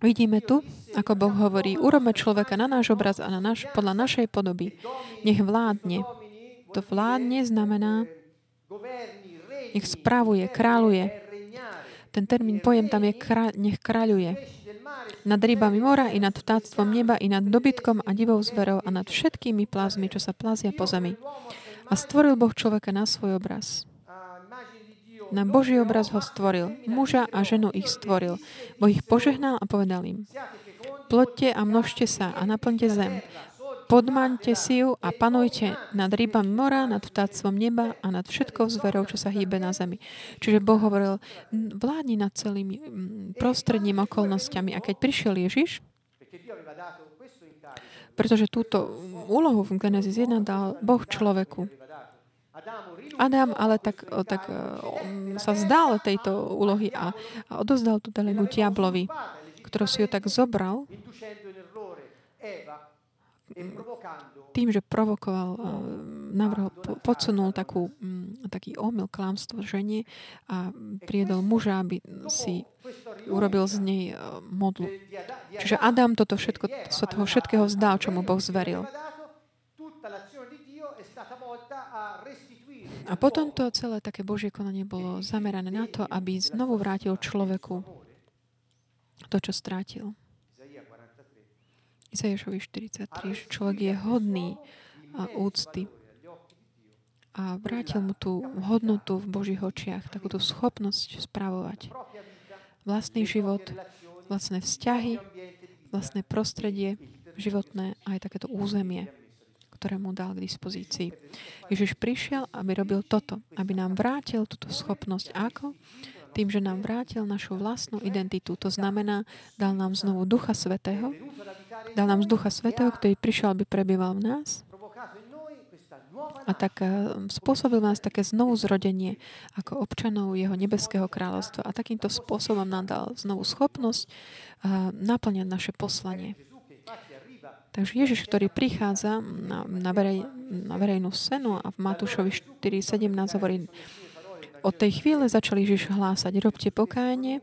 Vidíme tu, ako Boh hovorí, urobme človeka na náš obraz a na naš, podľa našej podoby. Nech vládne. To vládne znamená, nech spravuje, kráľuje. Ten termín, pojem tam je, nech kráľuje. Nad rybami mora i nad vtáctvom neba i nad dobytkom a divou zverou a nad všetkými plázmi, čo sa plazia po zemi. A stvoril Boh človeka na svoj obraz. Na Boží obraz ho stvoril. Muža a ženu ich stvoril. Boh ich požehnal a povedal im. Ploďte a množte sa a naplňte zem. Podmaňte si ju a panujte nad rybami mora, nad vtáctvom neba a nad všetkou zverou, čo sa hýbe na zemi. Čiže Boh hovoril, vládni nad celými prostredním okolnostiami. A keď prišiel Ježiš, pretože túto úlohu v Genesis 1 dal Boh človeku, Adam ale tak, tak sa vzdal tejto úlohy a, a odozdal tú delegu diablovi, ktorý si ho tak zobral tým, že provokoval, navrhol, podsunul takú, taký omyl, klamstvo žene a priedol muža, aby si urobil z nej modlu. Čiže Adam toto všetko, sa toho všetkého vzdal, čo mu Boh zveril. A potom to celé také Božie konanie bolo zamerané na to, aby znovu vrátil človeku to, čo strátil. Izaiášovi 43, že človek je hodný a úcty a vrátil mu tú hodnotu v Božích očiach, takúto schopnosť spravovať vlastný život, vlastné vzťahy, vlastné prostredie, životné a aj takéto územie ktoré mu dal k dispozícii. Ježiš prišiel, aby robil toto, aby nám vrátil túto schopnosť. Ako? Tým, že nám vrátil našu vlastnú identitu. To znamená, dal nám znovu Ducha Svetého, dal nám z Ducha Svetého, ktorý prišiel, aby prebýval v nás, a tak eh, spôsobil nás také znovu zrodenie ako občanov jeho nebeského kráľovstva. A takýmto spôsobom nám dal znovu schopnosť uh, naplňať naše poslanie. Takže Ježiš, ktorý prichádza na, na, verej, na verejnú scénu a v Matúšovi 4.17 hovorí, od tej chvíle začal Ježiš hlásať, robte pokájanie,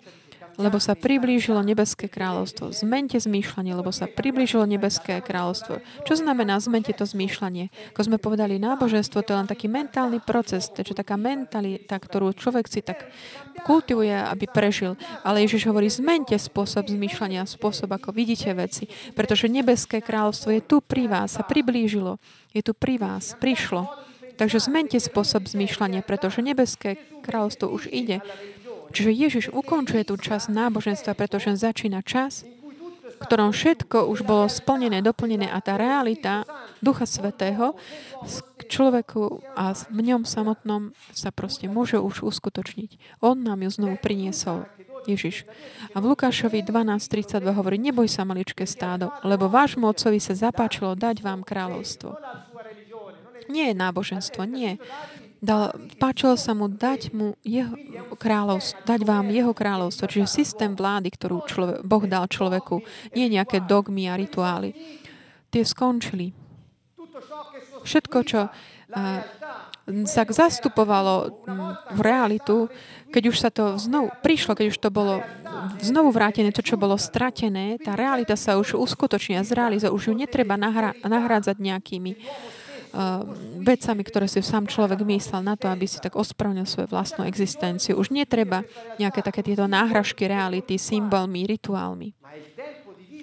lebo sa priblížilo nebeské kráľovstvo. Zmente zmýšľanie, lebo sa priblížilo nebeské kráľovstvo. Čo znamená zmente to zmýšľanie? Ako sme povedali, náboženstvo to je len taký mentálny proces, je taká mentalita, ktorú človek si tak kultivuje, aby prežil. Ale Ježiš hovorí, zmente spôsob zmýšľania, spôsob, ako vidíte veci. Pretože nebeské kráľovstvo je tu pri vás, sa priblížilo. Je tu pri vás, prišlo. Takže zmente spôsob zmýšľania, pretože nebeské kráľovstvo už ide. Čiže Ježiš ukončuje tú časť náboženstva, pretože začína čas, v ktorom všetko už bolo splnené, doplnené a tá realita Ducha Svetého k človeku a v ňom samotnom sa proste môže už uskutočniť. On nám ju znovu priniesol. Ježiš. A v Lukášovi 12.32 hovorí, neboj sa maličké stádo, lebo vášmu otcovi sa zapáčilo dať vám kráľovstvo. Nie je náboženstvo, nie. Dal, páčilo sa mu dať mu jeho kráľovstvo, dať vám jeho kráľovstvo, čiže systém vlády, ktorú človek, Boh dal človeku, nie nejaké dogmy a rituály. Tie skončili. Všetko, čo uh, sa zastupovalo v realitu, keď už sa to znovu prišlo, keď už to bolo znovu vrátené, to, čo bolo stratené, tá realita sa už uskutočnia, zrealizuje, už ju netreba nahra, nahrádzať nejakými vecami, ktoré si sám človek myslel na to, aby si tak ospravnil svoju vlastnú existenciu. Už netreba nejaké také tieto náhražky reality, symbolmi, rituálmi.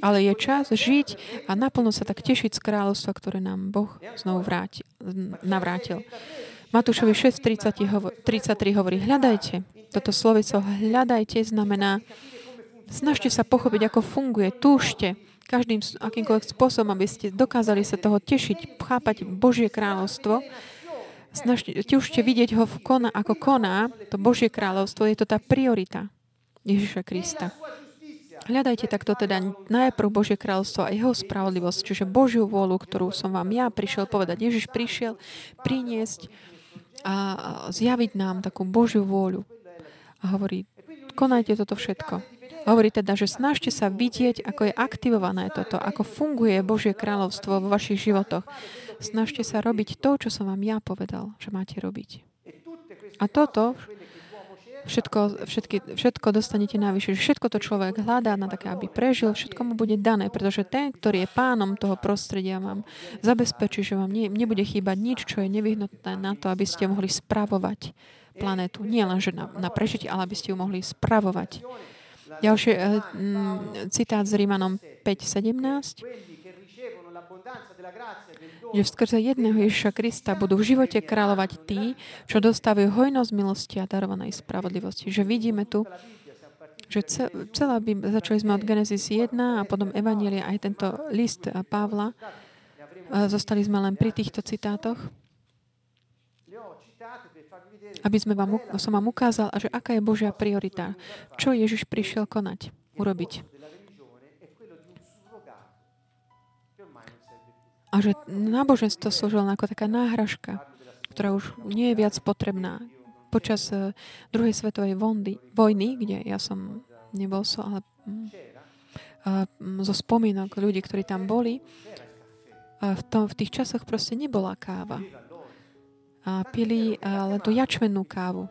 Ale je čas žiť a naplno sa tak tešiť z kráľovstva, ktoré nám Boh znovu vráti, navrátil. Matúšovi 6.33 hovorí, hľadajte. Toto slovico hľadajte znamená, snažte sa pochopiť, ako funguje. Túžte každým akýmkoľvek spôsobom, aby ste dokázali sa toho tešiť, chápať Božie kráľovstvo, snažte už vidieť ho v kona, ako koná, to Božie kráľovstvo, je to tá priorita Ježiša Krista. Hľadajte takto teda najprv Božie kráľovstvo a jeho spravodlivosť, čiže Božiu vôľu, ktorú som vám ja prišiel povedať. Ježiš prišiel priniesť a zjaviť nám takú Božiu vôľu. A hovorí, konajte toto všetko. Hovorí teda, že snažte sa vidieť, ako je aktivované toto, ako funguje Božie kráľovstvo vo vašich životoch. Snažte sa robiť to, čo som vám ja povedal, že máte robiť. A toto všetko, všetky, všetko dostanete navyše. Všetko to človek hľadá na také, aby prežil, všetko mu bude dané, pretože ten, ktorý je pánom toho prostredia, vám zabezpečí, že vám ne, nebude chýbať nič, čo je nevyhnutné na to, aby ste mohli spravovať planetu. Nie len, že na, na prežitie, ale aby ste ju mohli spravovať. Ďalšie uh, citát s Rímanom 5.17 že skrze jedného Ježiša Krista budú v živote kráľovať tí, čo dostávajú hojnosť milosti a darovanej spravodlivosti. Že vidíme tu, že celá by, začali sme od Genesis 1 a potom Evanielia aj tento list Pavla. Zostali sme len pri týchto citátoch aby sme vám, som vám ukázal, že aká je Božia priorita. Čo Ježiš prišiel konať, urobiť. A že náboženstvo slúžilo ako taká náhražka, ktorá už nie je viac potrebná. Počas uh, druhej svetovej vojny, kde ja som nebol so, ale uh, zo spomienok ľudí, ktorí tam boli, uh, v, tom, v tých časoch proste nebola káva a pili len tú jačmennú kávu.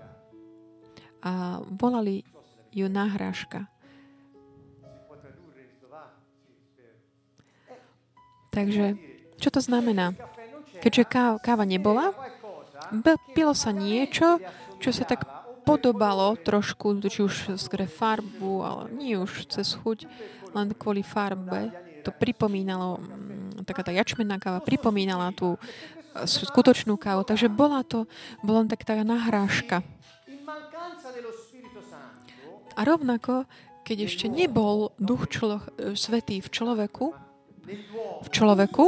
A volali ju nahrážka. Takže, čo to znamená? Keďže káva nebola, pilo sa niečo, čo sa tak podobalo trošku, či už skre farbu, ale nie už cez chuť, len kvôli farbe. To pripomínalo, mm, taká tá jačmenná káva pripomínala tú skutočnú kávu. Takže bola to bola tak taká nahrážka. A rovnako, keď ešte nebol duch člo, svetý v človeku, v človeku,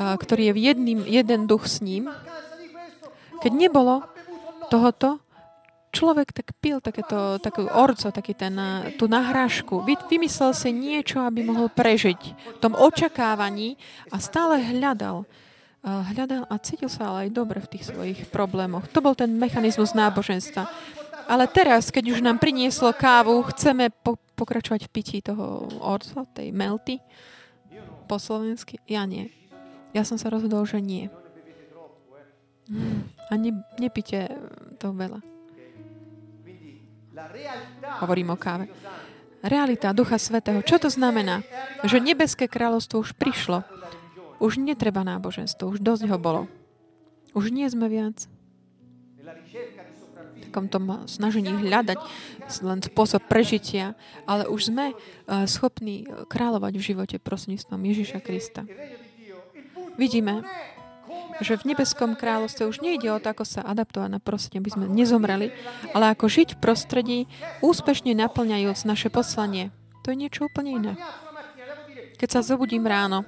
ktorý je v jedným, jeden duch s ním, keď nebolo tohoto, človek tak pil takéto, takú orco, taký ten, tú nahrážku. Vy, vymyslel si niečo, aby mohol prežiť v tom očakávaní a stále hľadal hľadal a cítil sa ale aj dobre v tých svojich problémoch. To bol ten mechanizmus náboženstva. Ale teraz, keď už nám prinieslo kávu, chceme po- pokračovať v pití toho orca, tej melty, po slovensky? Ja nie. Ja som sa rozhodol, že nie. A ne, nepite to veľa. Hovorím o káve. Realita Ducha Svetého. Čo to znamená? Že nebeské kráľovstvo už prišlo. Už netreba náboženstvo, už dosť ho bolo. Už nie sme viac v takom tom snažení hľadať len spôsob prežitia, ale už sme eh, schopní kráľovať v živote prostredníctvom Ježiša Krista. Vidíme, že v nebeskom kráľovstve už nejde o to, ako sa adaptovať na prostredie, aby sme nezomreli, ale ako žiť v prostredí, úspešne naplňajúc naše poslanie. To je niečo úplne iné. Keď sa zobudím ráno,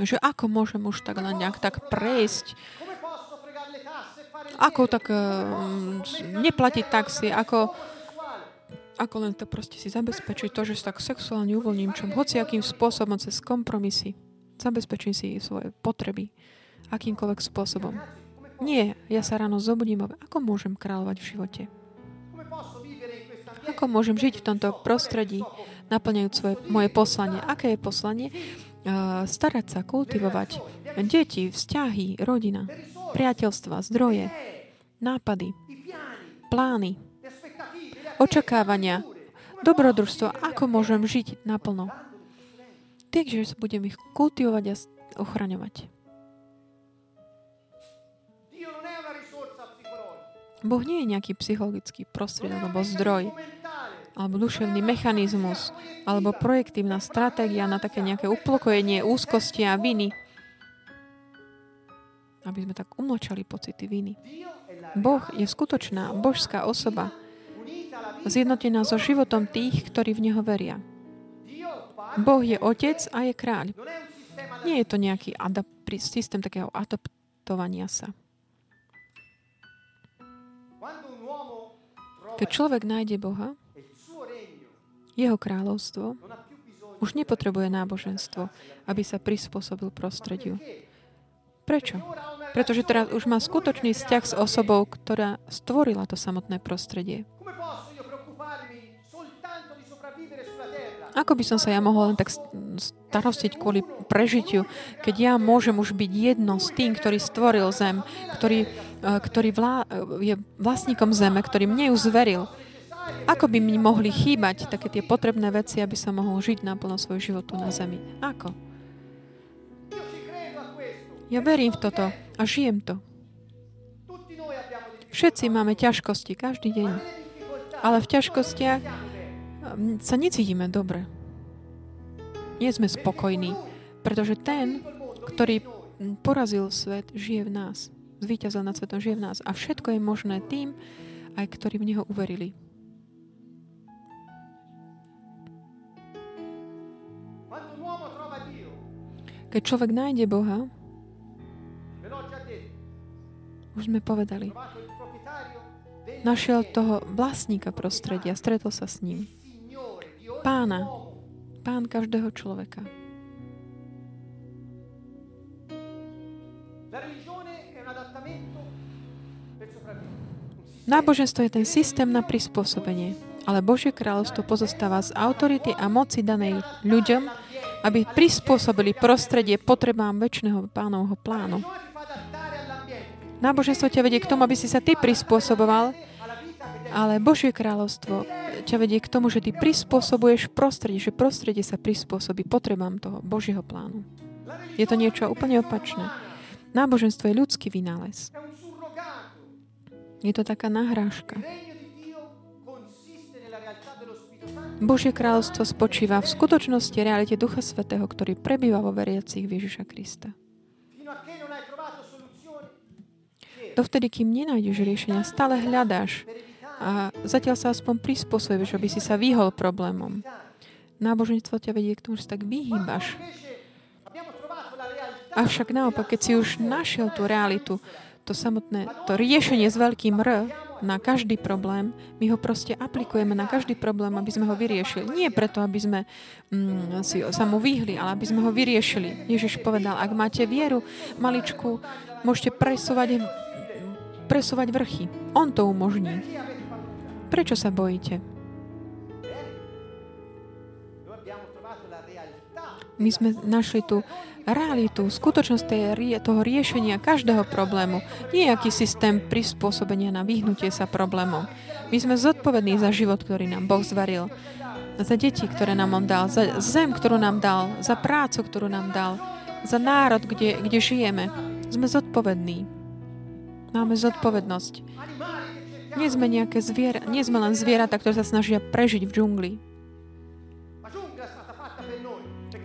že ako môžem už tak len nejak tak prejsť, ako tak uh, neplatiť taxi, ako, ako len to proste si zabezpečiť to, že sa tak sexuálne uvoľním, čo hociakým spôsobom cez kompromisy zabezpečím si svoje potreby akýmkoľvek spôsobom. Nie, ja sa ráno zobudím ako môžem kráľovať v živote? Ako môžem žiť v tomto prostredí, naplňajúc svoje, moje poslanie? Aké je poslanie? Starať sa, kultivovať deti, vzťahy, rodina, priateľstva, zdroje, nápady, plány, očakávania, dobrodružstvo, ako môžem žiť naplno. Takže budem ich kultivovať a ochraňovať. Boh nie je nejaký psychologický prostriedok alebo zdroj, alebo duševný mechanizmus, alebo projektívna stratégia na také nejaké uplokojenie úzkosti a viny. Aby sme tak umlčali pocity viny. Boh je skutočná božská osoba, zjednotená so životom tých, ktorí v Neho veria. Boh je otec a je kráľ. Nie je to nejaký adap- systém takého adaptovania sa. Keď človek nájde Boha, jeho kráľovstvo, už nepotrebuje náboženstvo, aby sa prispôsobil prostrediu. Prečo? Pretože teraz už má skutočný vzťah s osobou, ktorá stvorila to samotné prostredie. Ako by som sa ja mohol len tak starostiť kvôli prežitiu, keď ja môžem už byť jedno s tým, ktorý stvoril zem, ktorý, eh, ktorý vlá, je vlastníkom zeme, ktorý mne ju zveril. Ako by mi mohli chýbať také tie potrebné veci, aby som mohol žiť naplno svoj život tu na zemi? Ako? Ja verím v toto a žijem to. Všetci máme ťažkosti každý deň, ale v ťažkostiach mm, sa necítime dobre. Nie sme spokojní, pretože ten, ktorý porazil svet, žije v nás. Zvíťazil nad svetom, žije v nás. A všetko je možné tým, aj ktorí v Neho uverili. Keď človek nájde Boha, už sme povedali, našiel toho vlastníka prostredia, stretol sa s ním. Pána, pán každého človeka. Náboženstvo je ten systém na prispôsobenie, ale Božie kráľovstvo pozostáva z autority a moci danej ľuďom, aby prispôsobili prostredie potrebám väčšného pánovho plánu. Náboženstvo ťa vedie k tomu, aby si sa ty prispôsoboval, ale Božie kráľovstvo ťa vedie k tomu, že ty prispôsobuješ prostredie, že prostredie sa prispôsobí potrebám toho Božieho plánu. Je to niečo úplne opačné. Náboženstvo je ľudský vynález. Je to taká nahrážka. Božie kráľovstvo spočíva v skutočnosti realite Ducha Svetého, ktorý prebýva vo veriacich Ježiša Krista. Dovtedy, kým nenájdeš riešenia, stále hľadáš a zatiaľ sa aspoň prispôsobíš, aby si sa vyhol problémom. Náboženstvo ťa vedie k tomu, že sa tak vyhýbaš. Avšak naopak, keď si už našiel tú realitu, to samotné, to riešenie s veľkým R na každý problém, my ho proste aplikujeme na každý problém, aby sme ho vyriešili. Nie preto, aby sme mm, si sa mu vyhli, ale aby sme ho vyriešili. Ježiš povedal, ak máte vieru maličku, môžete presúvať, presúvať vrchy. On to umožní. Prečo sa bojíte? My sme našli tú realitu, skutočnosť toho riešenia každého problému. Nie aký systém prispôsobenia na vyhnutie sa problémom. My sme zodpovední za život, ktorý nám Boh zvaril. Za deti, ktoré nám On dal. Za zem, ktorú nám dal. Za prácu, ktorú nám dal. Za národ, kde, kde žijeme. Sme zodpovední. Máme zodpovednosť. Nie sme nejaké zviera, nie sme len zvieratá, ktoré sa snažia prežiť v džungli.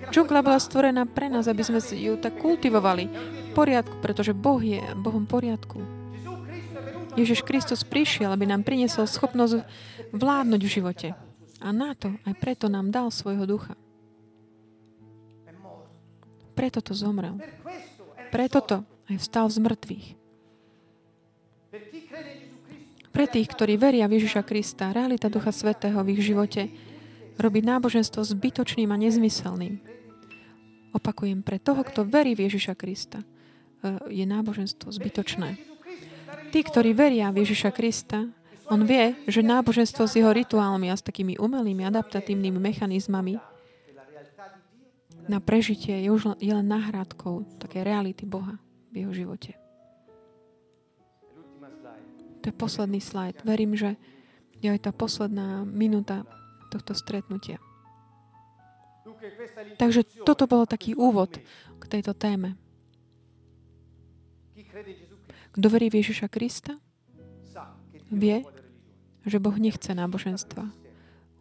Džungla bola stvorená pre nás, aby sme ju tak kultivovali. Poriadku, pretože Boh je Bohom poriadku. Ježiš Kristus prišiel, aby nám priniesol schopnosť vládnuť v živote. A na to, aj preto nám dal svojho ducha. Preto to zomrel. Preto to aj vstal z mŕtvych. Pre tých, ktorí veria v Ježiša Krista, realita Ducha Svetého v ich živote robí náboženstvo zbytočným a nezmyselným. Opakujem, pre toho, kto verí v Ježiša Krista, eh, je náboženstvo zbytočné. Tí, ktorí veria v Ježiša Krista, on vie, že náboženstvo s jeho rituálmi a s takými umelými adaptatívnymi mechanizmami na prežitie je už len, je len náhradkou také reality Boha v jeho živote. To je posledný slajd. Verím, že je tá posledná minúta tohto stretnutia. Takže toto bolo taký úvod k tejto téme. Kto verí v Ježiša Krista, vie, že Boh nechce náboženstva.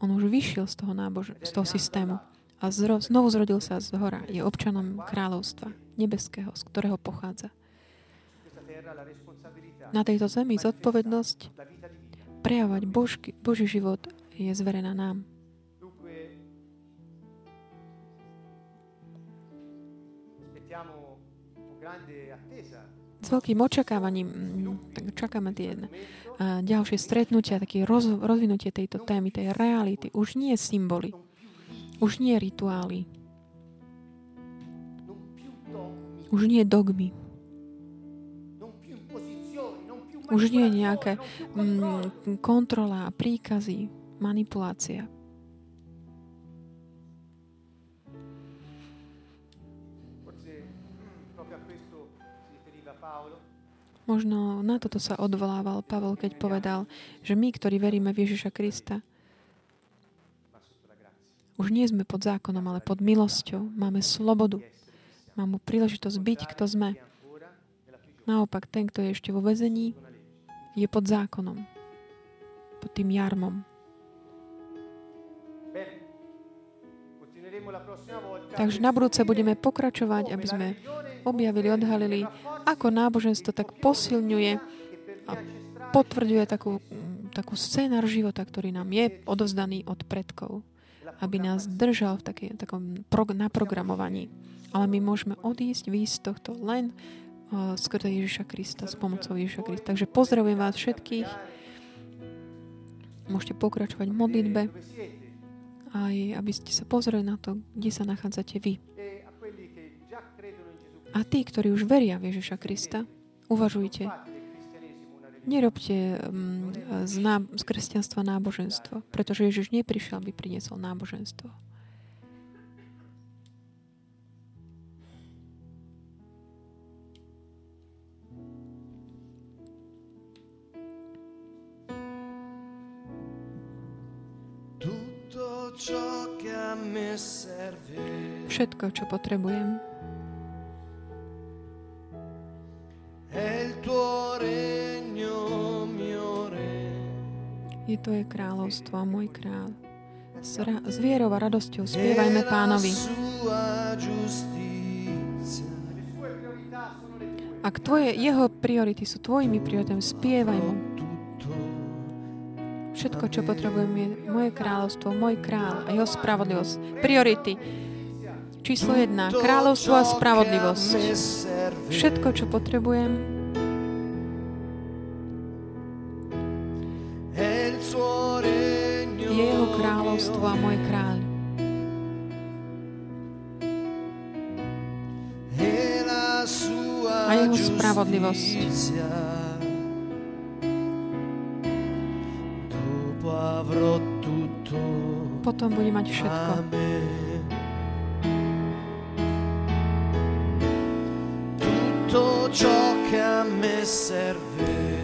On už vyšiel z toho, nábož- z toho systému a zro- znovu zrodil sa z hora. Je občanom kráľovstva nebeského, z ktorého pochádza. Na tejto zemi zodpovednosť prejavovať Božky, Boží život je zverená nám. S veľkým očakávaním mm, tak čakáme tie uh, ďalšie stretnutia, také roz, rozvinutie tejto témy, tej reality. Už nie symboly, už nie rituály, už nie dogmy, už nie nejaké mm, kontrola, príkazy, manipulácia. Možno na toto sa odvolával Pavol, keď povedal, že my, ktorí veríme v Ježiša Krista, už nie sme pod zákonom, ale pod milosťou. Máme slobodu. Máme príležitosť byť, kto sme. Naopak, ten, kto je ešte vo legge. je pod zákonom. Pod tým jarmom. Takže na budúce budeme pokračovať, aby sme objavili, odhalili, ako náboženstvo tak posilňuje a potvrďuje takú, takú scénar života, ktorý nám je odovzdaný od predkov, aby nás držal v takej, takom prog- naprogramovaní. Ale my môžeme odísť, výjsť z tohto len uh, skrze Ježiša Krista, s pomocou Ježiša Krista. Takže pozdravujem vás všetkých. Môžete pokračovať v modlitbe, aj aby ste sa pozreli na to, kde sa nachádzate vy. a tí, ktorí už veria v Ježiša Krista, uvažujte, nerobte um, z, ná- z kresťanstva náboženstvo, pretože Ježiš neprišiel, aby priniesol náboženstvo. Všetko, čo potrebujem, je Tvoje kráľovstvo a môj kráľ. S, ra- s vierou a radosťou spievajme pánovi. Ak tvoje, jeho priority sú tvojimi prioritami, spievaj mu. Všetko, čo potrebujem, je moje kráľovstvo, môj kráľ a jeho spravodlivosť. Priority. Číslo jedna. Kráľovstvo a spravodlivosť. Všetko, čo potrebujem, je jeho kráľovstvo a môj kráľ. A jeho spravodlivosť. Potom bude mať všetko. Tutto ciò che a me serve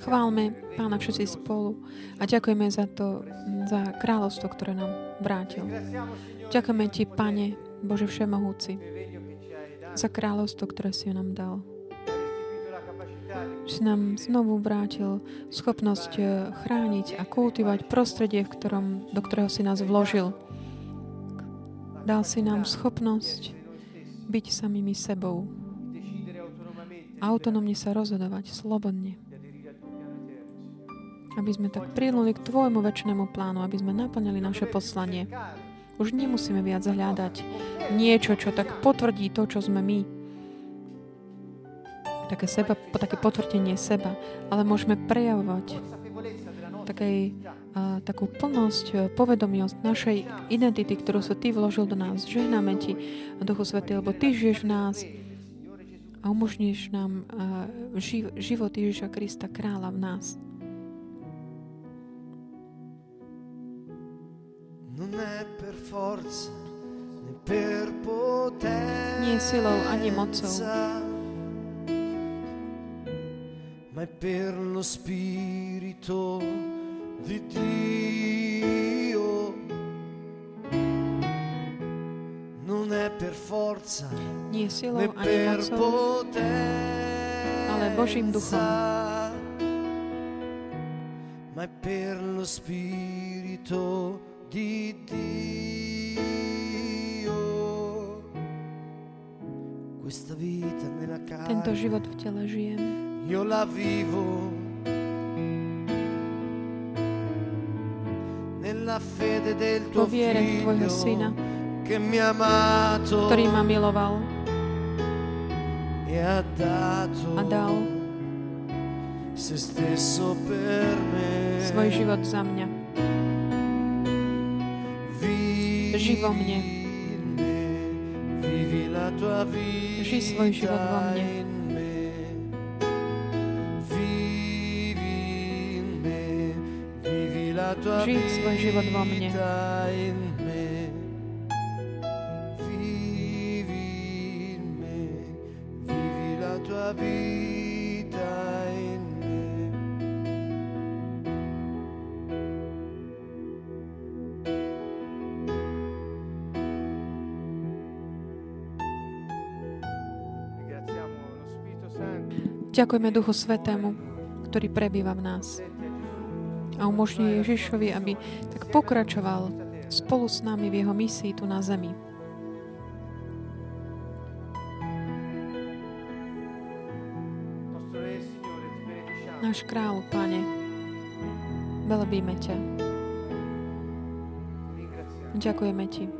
Chválme Pána všetci spolu a ďakujeme za to, za kráľovstvo, ktoré nám vrátil. Ďakujeme Ti, Pane, Bože Všemohúci, za kráľovstvo, ktoré si nám dal. Si nám znovu vrátil schopnosť eh, chrániť a kultivovať prostredie, v ktorom, do ktorého si nás vložil. Dal si nám schopnosť byť samými sebou, autonómne sa rozhodovať, slobodne, aby sme tak prilnuli k Tvojmu väčšnému plánu, aby sme naplňali naše poslanie. Už nemusíme viac hľadať niečo, čo tak potvrdí to, čo sme my. Také, seba, také potvrdenie seba. Ale môžeme prejavovať takej, a, takú plnosť, e, povedomiosť našej identity, ktorú sa Ty vložil do nás. Žehnáme Ti, Duchu Svetý, lebo Ty žiješ v nás a umožníš nám život Ježiša Krista, kráľa v nás. Non è per forza né per potenza. Nie silou ani mocou. Ma è per lo spirito di Dio. Non è per forza Nie né ani per mocou, potenza. ale Božím duchom. Ma è per lo spirito di Dio. Questa vita nella Tento carne život v tele žijem. io la vivo nella fede del tuo viere v Tvojho Syna, figlio che mi ha amato ktorý ma miloval e ha dato a dal se stesso per me. svoj život za mňa. Vivi Ži vo mne. in me, vivi la tua vita Ži svoj život vo mne. in me. Vivi in me, vivi la tua Ži svoj život vo mne. Ďakujeme Duchu Svetému, ktorý prebýva v nás a umožňuje Ježišovi, aby tak pokračoval spolu s nami v jeho misii tu na zemi. Náš kráľ, Pane, velebíme ťa. Ďakujeme Ti.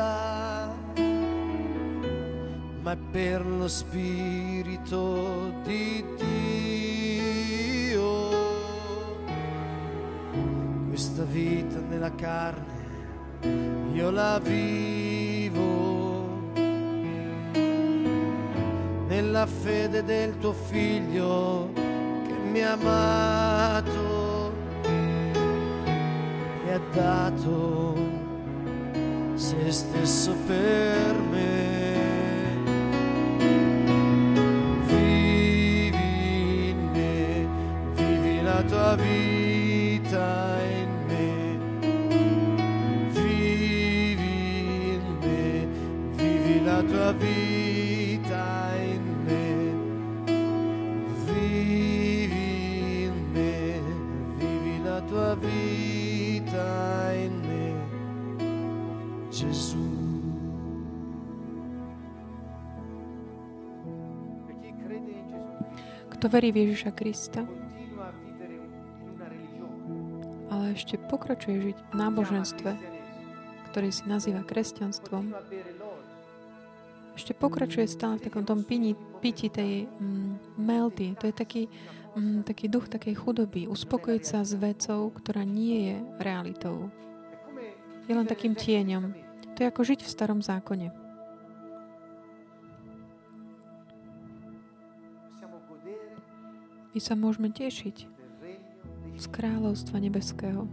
ma è per lo Spirito di Dio. Questa vita nella carne io la vivo nella fede del tuo figlio che mi ha amato e ha dato se stesso per me. Vivi in me, vivi la tua vita in me. Vivi in me, vivi la tua vita verí v Ježiša Krista, ale ešte pokračuje žiť v náboženstve, ktoré si nazýva kresťanstvom, ešte pokračuje stále v takom tom pini, piti tej mm, melty. To je taký, mm, taký duch takej chudoby. Uspokojiť sa s vecou, ktorá nie je realitou. Je len takým tieňom. To je ako žiť v starom zákone. My sa môžeme tešiť z kráľovstva nebeského.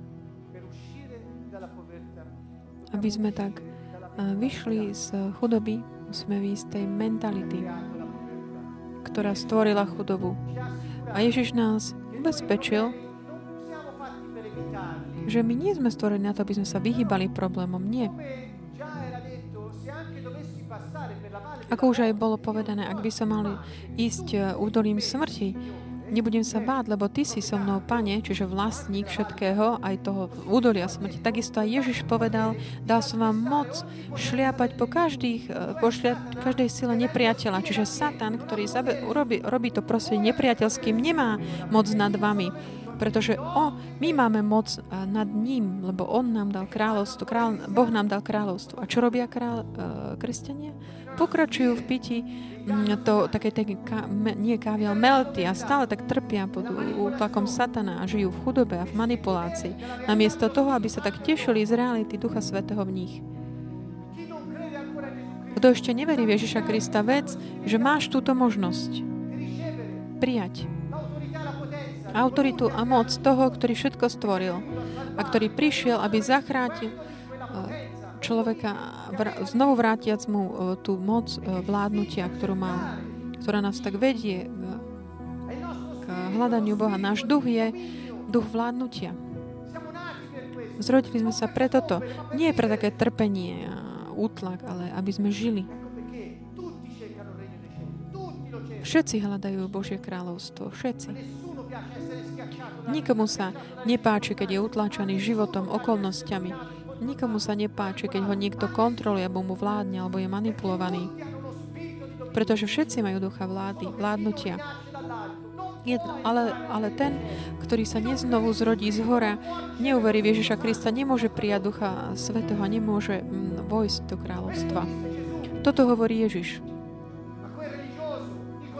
Aby sme tak vyšli z chudoby, musíme výjsť z tej mentality, ktorá stvorila chudobu. A Ježiš nás ubezpečil, že my nie sme stvorení na to, aby sme sa vyhýbali problémom. Nie. Ako už aj bolo povedané, ak by som mali ísť e, údolím smrti, nebudem sa báť, lebo Ty si so mnou, Pane, čiže vlastník všetkého, aj toho údolia smrti. Takisto aj Ježiš povedal, dal som vám moc šliapať po, každých, e, po šlia, každej sile nepriateľa. Čiže Satan, ktorý zabe, urobí, robí to prostredie nepriateľským, nemá moc nad vami. Pretože o, my máme moc e, nad ním, lebo on nám dal kráľovstvo, král, Boh nám dal kráľovstvo. A čo robia král, e, kresťania? Pokračujú v piti mm, to také, také ka, me, nie kávy, ale melty a stále tak trpia pod útlakom satana a žijú v chudobe a v manipulácii. Namiesto toho, aby sa tak tešili z reality Ducha Svetého v nich. Kto ešte neverí v Ježiša Krista, vec, že máš túto možnosť prijať autoritu a moc toho, ktorý všetko stvoril a ktorý prišiel, aby zachrátil eh, človeka, znovu vrátiac mu eh, tú moc eh, vládnutia, ktorú mal, ktorá nás tak vedie k, hľadaniu Boha. Náš duch je duch vládnutia. Zrodili sme sa pre toto. Nie pre také trpenie a útlak, ale aby sme žili. Všetci hľadajú Božie kráľovstvo. Všetci. Nikomu sa nepáči, keď je utláčaný životom, okolnostiami. Nikomu sa nepáči, keď ho niekto kontroluje, alebo mu vládne, alebo je manipulovaný. Pretože všetci majú ducha vlády, vládnutia. Ale, ale ten, ktorý sa neznovu zrodí z hora, neuverí v Ježiša Krista, nemôže prijať Ducha Svetého nemôže mm, vojsť do kráľovstva. Toto hovorí Ježiš.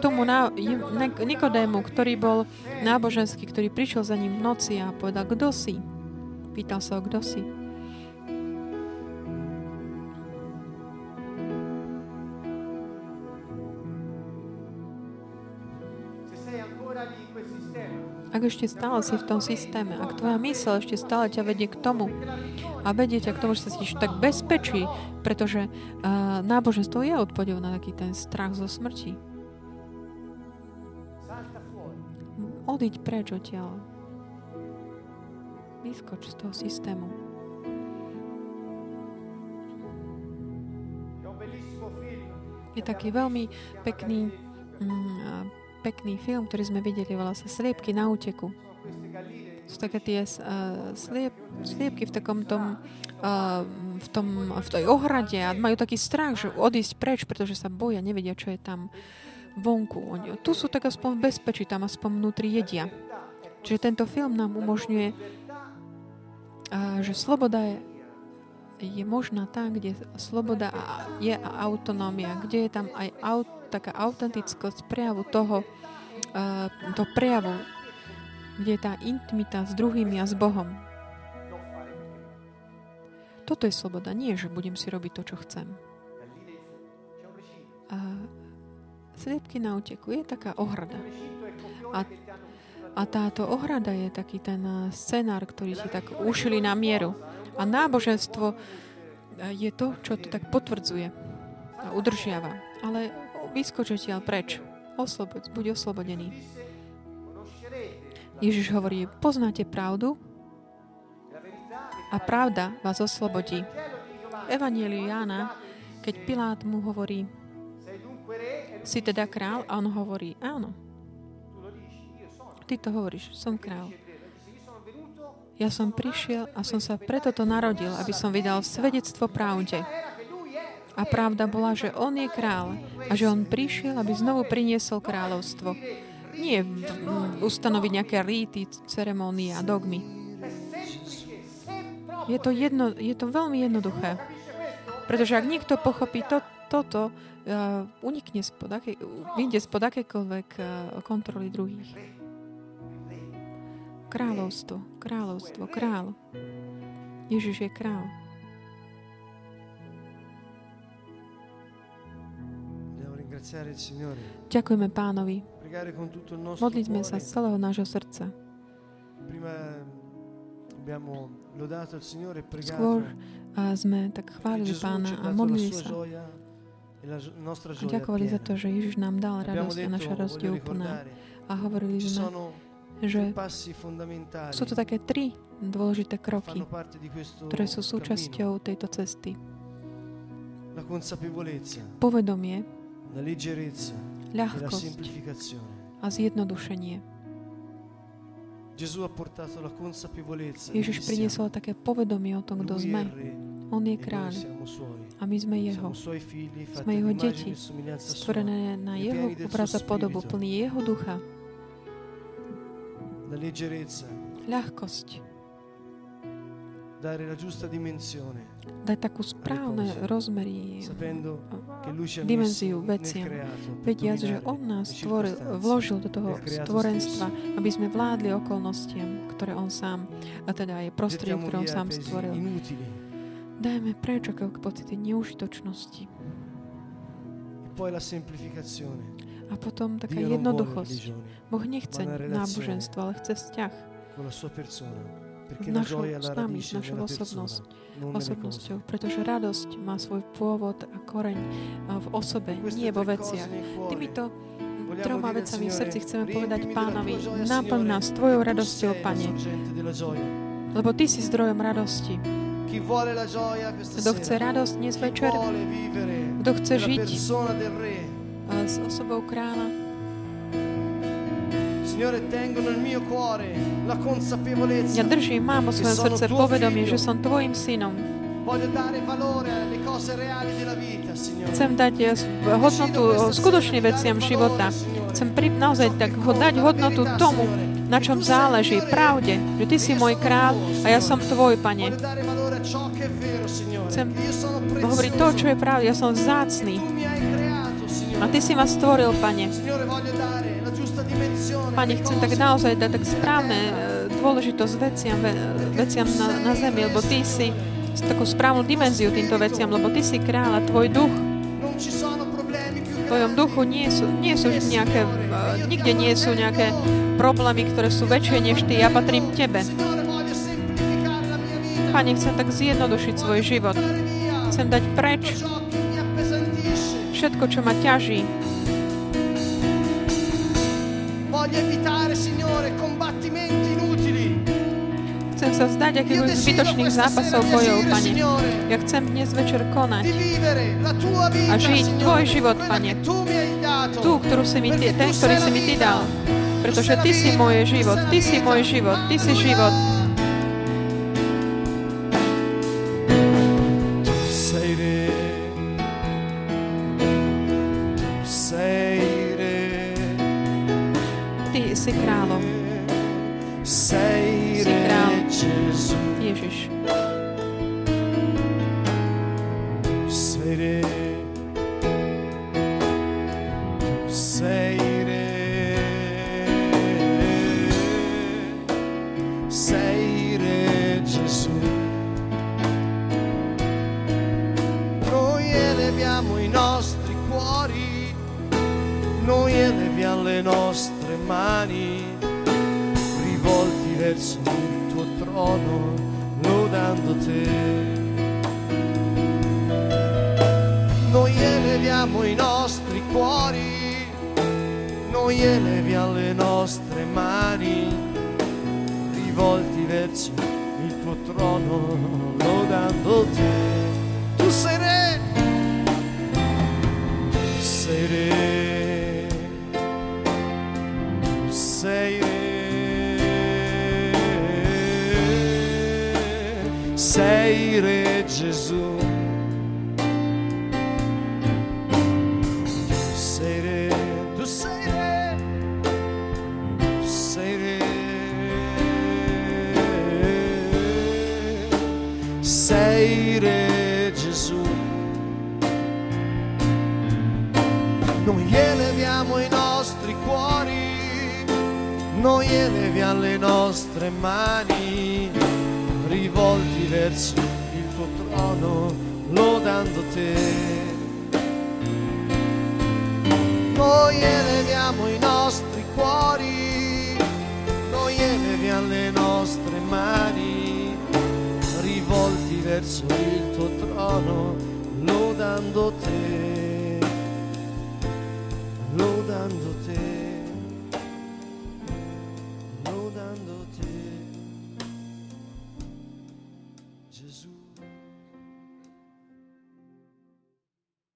Tomu na, Nikodému, ktorý bol náboženský, ktorý prišiel za ním v noci a povedal, kto si? Pýtal sa ho, kto si? Ak ešte stále si v tom systéme, ak tvoja mysel ešte stále ťa vedie k tomu a vedie ťa k tomu, že sa cítiš tak bezpečí, pretože uh, náboženstvo je odpovedou na taký ten strach zo smrti. Odiť preč odtiaľ. Vyskoč z toho systému. Je taký veľmi pekný mm, pekný film, ktorý sme videli, volá sa Sliepky na úteku. Sú také tie uh, sliep, sliepky v takom tom, uh, v, tom, v tej ohrade a majú taký strach, že odísť preč, pretože sa boja, nevedia, čo je tam vonku. Oni, tu sú tak aspoň v bezpečí, tam aspoň vnútri jedia. Čiže tento film nám umožňuje, uh, že sloboda je, je možná tam, kde sloboda je a autonómia, kde je tam aj aut, taká autentickosť prejavu toho, uh, toho prejavu, kde je tá intimita s druhými a s Bohom. Toto je sloboda. Nie, že budem si robiť to, čo chcem. A sliepky na uteku je taká ohrada. A- A táto ohrada je taký ten eh, scenár, ktorý ti tak ušili na mieru. A náboženstvo eh, je to, čo to tak potvrdzuje a udržiava. Ale vyskoč odtiaľ preč. Oslobod, buď oslobodený. Ježiš hovorí, poznáte pravdu a pravda vás oslobodí. Evangeliu Jána, keď Pilát mu hovorí, si teda král? A on hovorí, áno, ty to hovoríš, som král. Ja som prišiel a som sa preto to narodil, aby som vydal svedectvo pravde. era che lui è A pravda bola, že on je král a že on prišiel, aby znovu priniesol kráľovstvo. Nie ustanoviť nejaké rýty, ceremónie a dogmy. Je to, jedno, je to veľmi jednoduché. Pretože ak niekto pochopí to, toto, uh, unikne spod, aké, vyjde spod akékoľvek uh, kontroly druhých. Kráľovstvo, kráľovstvo, král. Ježiš je král. Ďakujeme pánovi. Modlíme sa z celého nášho srdca. E Skôr sme tak chválili pána a modlili sa. e A gioia ďakovali za to, že Ježiš nám dal radosť a naša radosť je úplná. A hovorili sme, že sú to také tri dôležité kroky, ktoré sú súčasťou tejto cesty. Povedomie, e ľahkosť a zjednodušenie. Ježiš priniesol také povedomie o tom, kto sme. On je e kráľ a my sme jeho. Sme jeho deti, e stvorené na jeho obraz a podobu, plný jeho ducha. Ľahkosť. Dať takú správne rozmery, dimenziu veciam. Vediac, že On nás stvoril, vložil do toho stvorenstva, aby sme vládli okolnostiam, ktoré On sám, a teda je prostredie, ktoré On sám stvoril. Dajme preč ako pocity neužitočnosti. e. A potom taká jednoduchosť. Boh nechce náboženstvo, ale chce vzťah našou, è s nami, našou osobnosť, osobnosťou, pretože radosť má svoj pôvod a koreň v osobe, nie vo veciach. Týmito troma vecami v srdci chceme povedať pánovi, Signore, nás tvojou radosťou, Pane, lebo Ty si zdrojom radosti. Kto chce radosť dnes večer, kto chce žiť s osobou kráľa, ja držím, mám vo svojom srdce povedomie, že som Tvojim synom. Chcem dať eh, s- hodnotu eh, skutočným veciam života. Chcem pri, naozaj tak dať hodnotu tomu, na čom záleží, pravde, že Ty si môj král a ja som Tvoj, Pane. Chcem hovoriť to, čo je pravda, ja som vzácný. A Ty si ma stvoril, Pane. Pane, chcem tak naozaj dať tak správne eh, dôležitosť veciam, ve, veciam na, na zemi, lebo Ty si takú správnu dimenziu týmto veciam, lebo Ty si kráľ a Tvoj duch, v Tvojom duchu nie sú, nie sú nejaké, eh, nikde nie sú nejaké problémy, ktoré sú väčšie než Ty. Ja patrím Tebe. Pane, chcem tak zjednodušiť svoj život. Chcem dať preč všetko, čo ma ťaží. sa vzdať akýchkoľvek zbytočných zápasov, bojov, Pane. Ja chcem dnes večer konať a žiť Tvoj život, Pane. Tú, ktorú si mi ty, ten, ktorý si mi Ty dal. Pretože Ty si môj život, Ty si môj život, Ty si život. Ty si kráľom.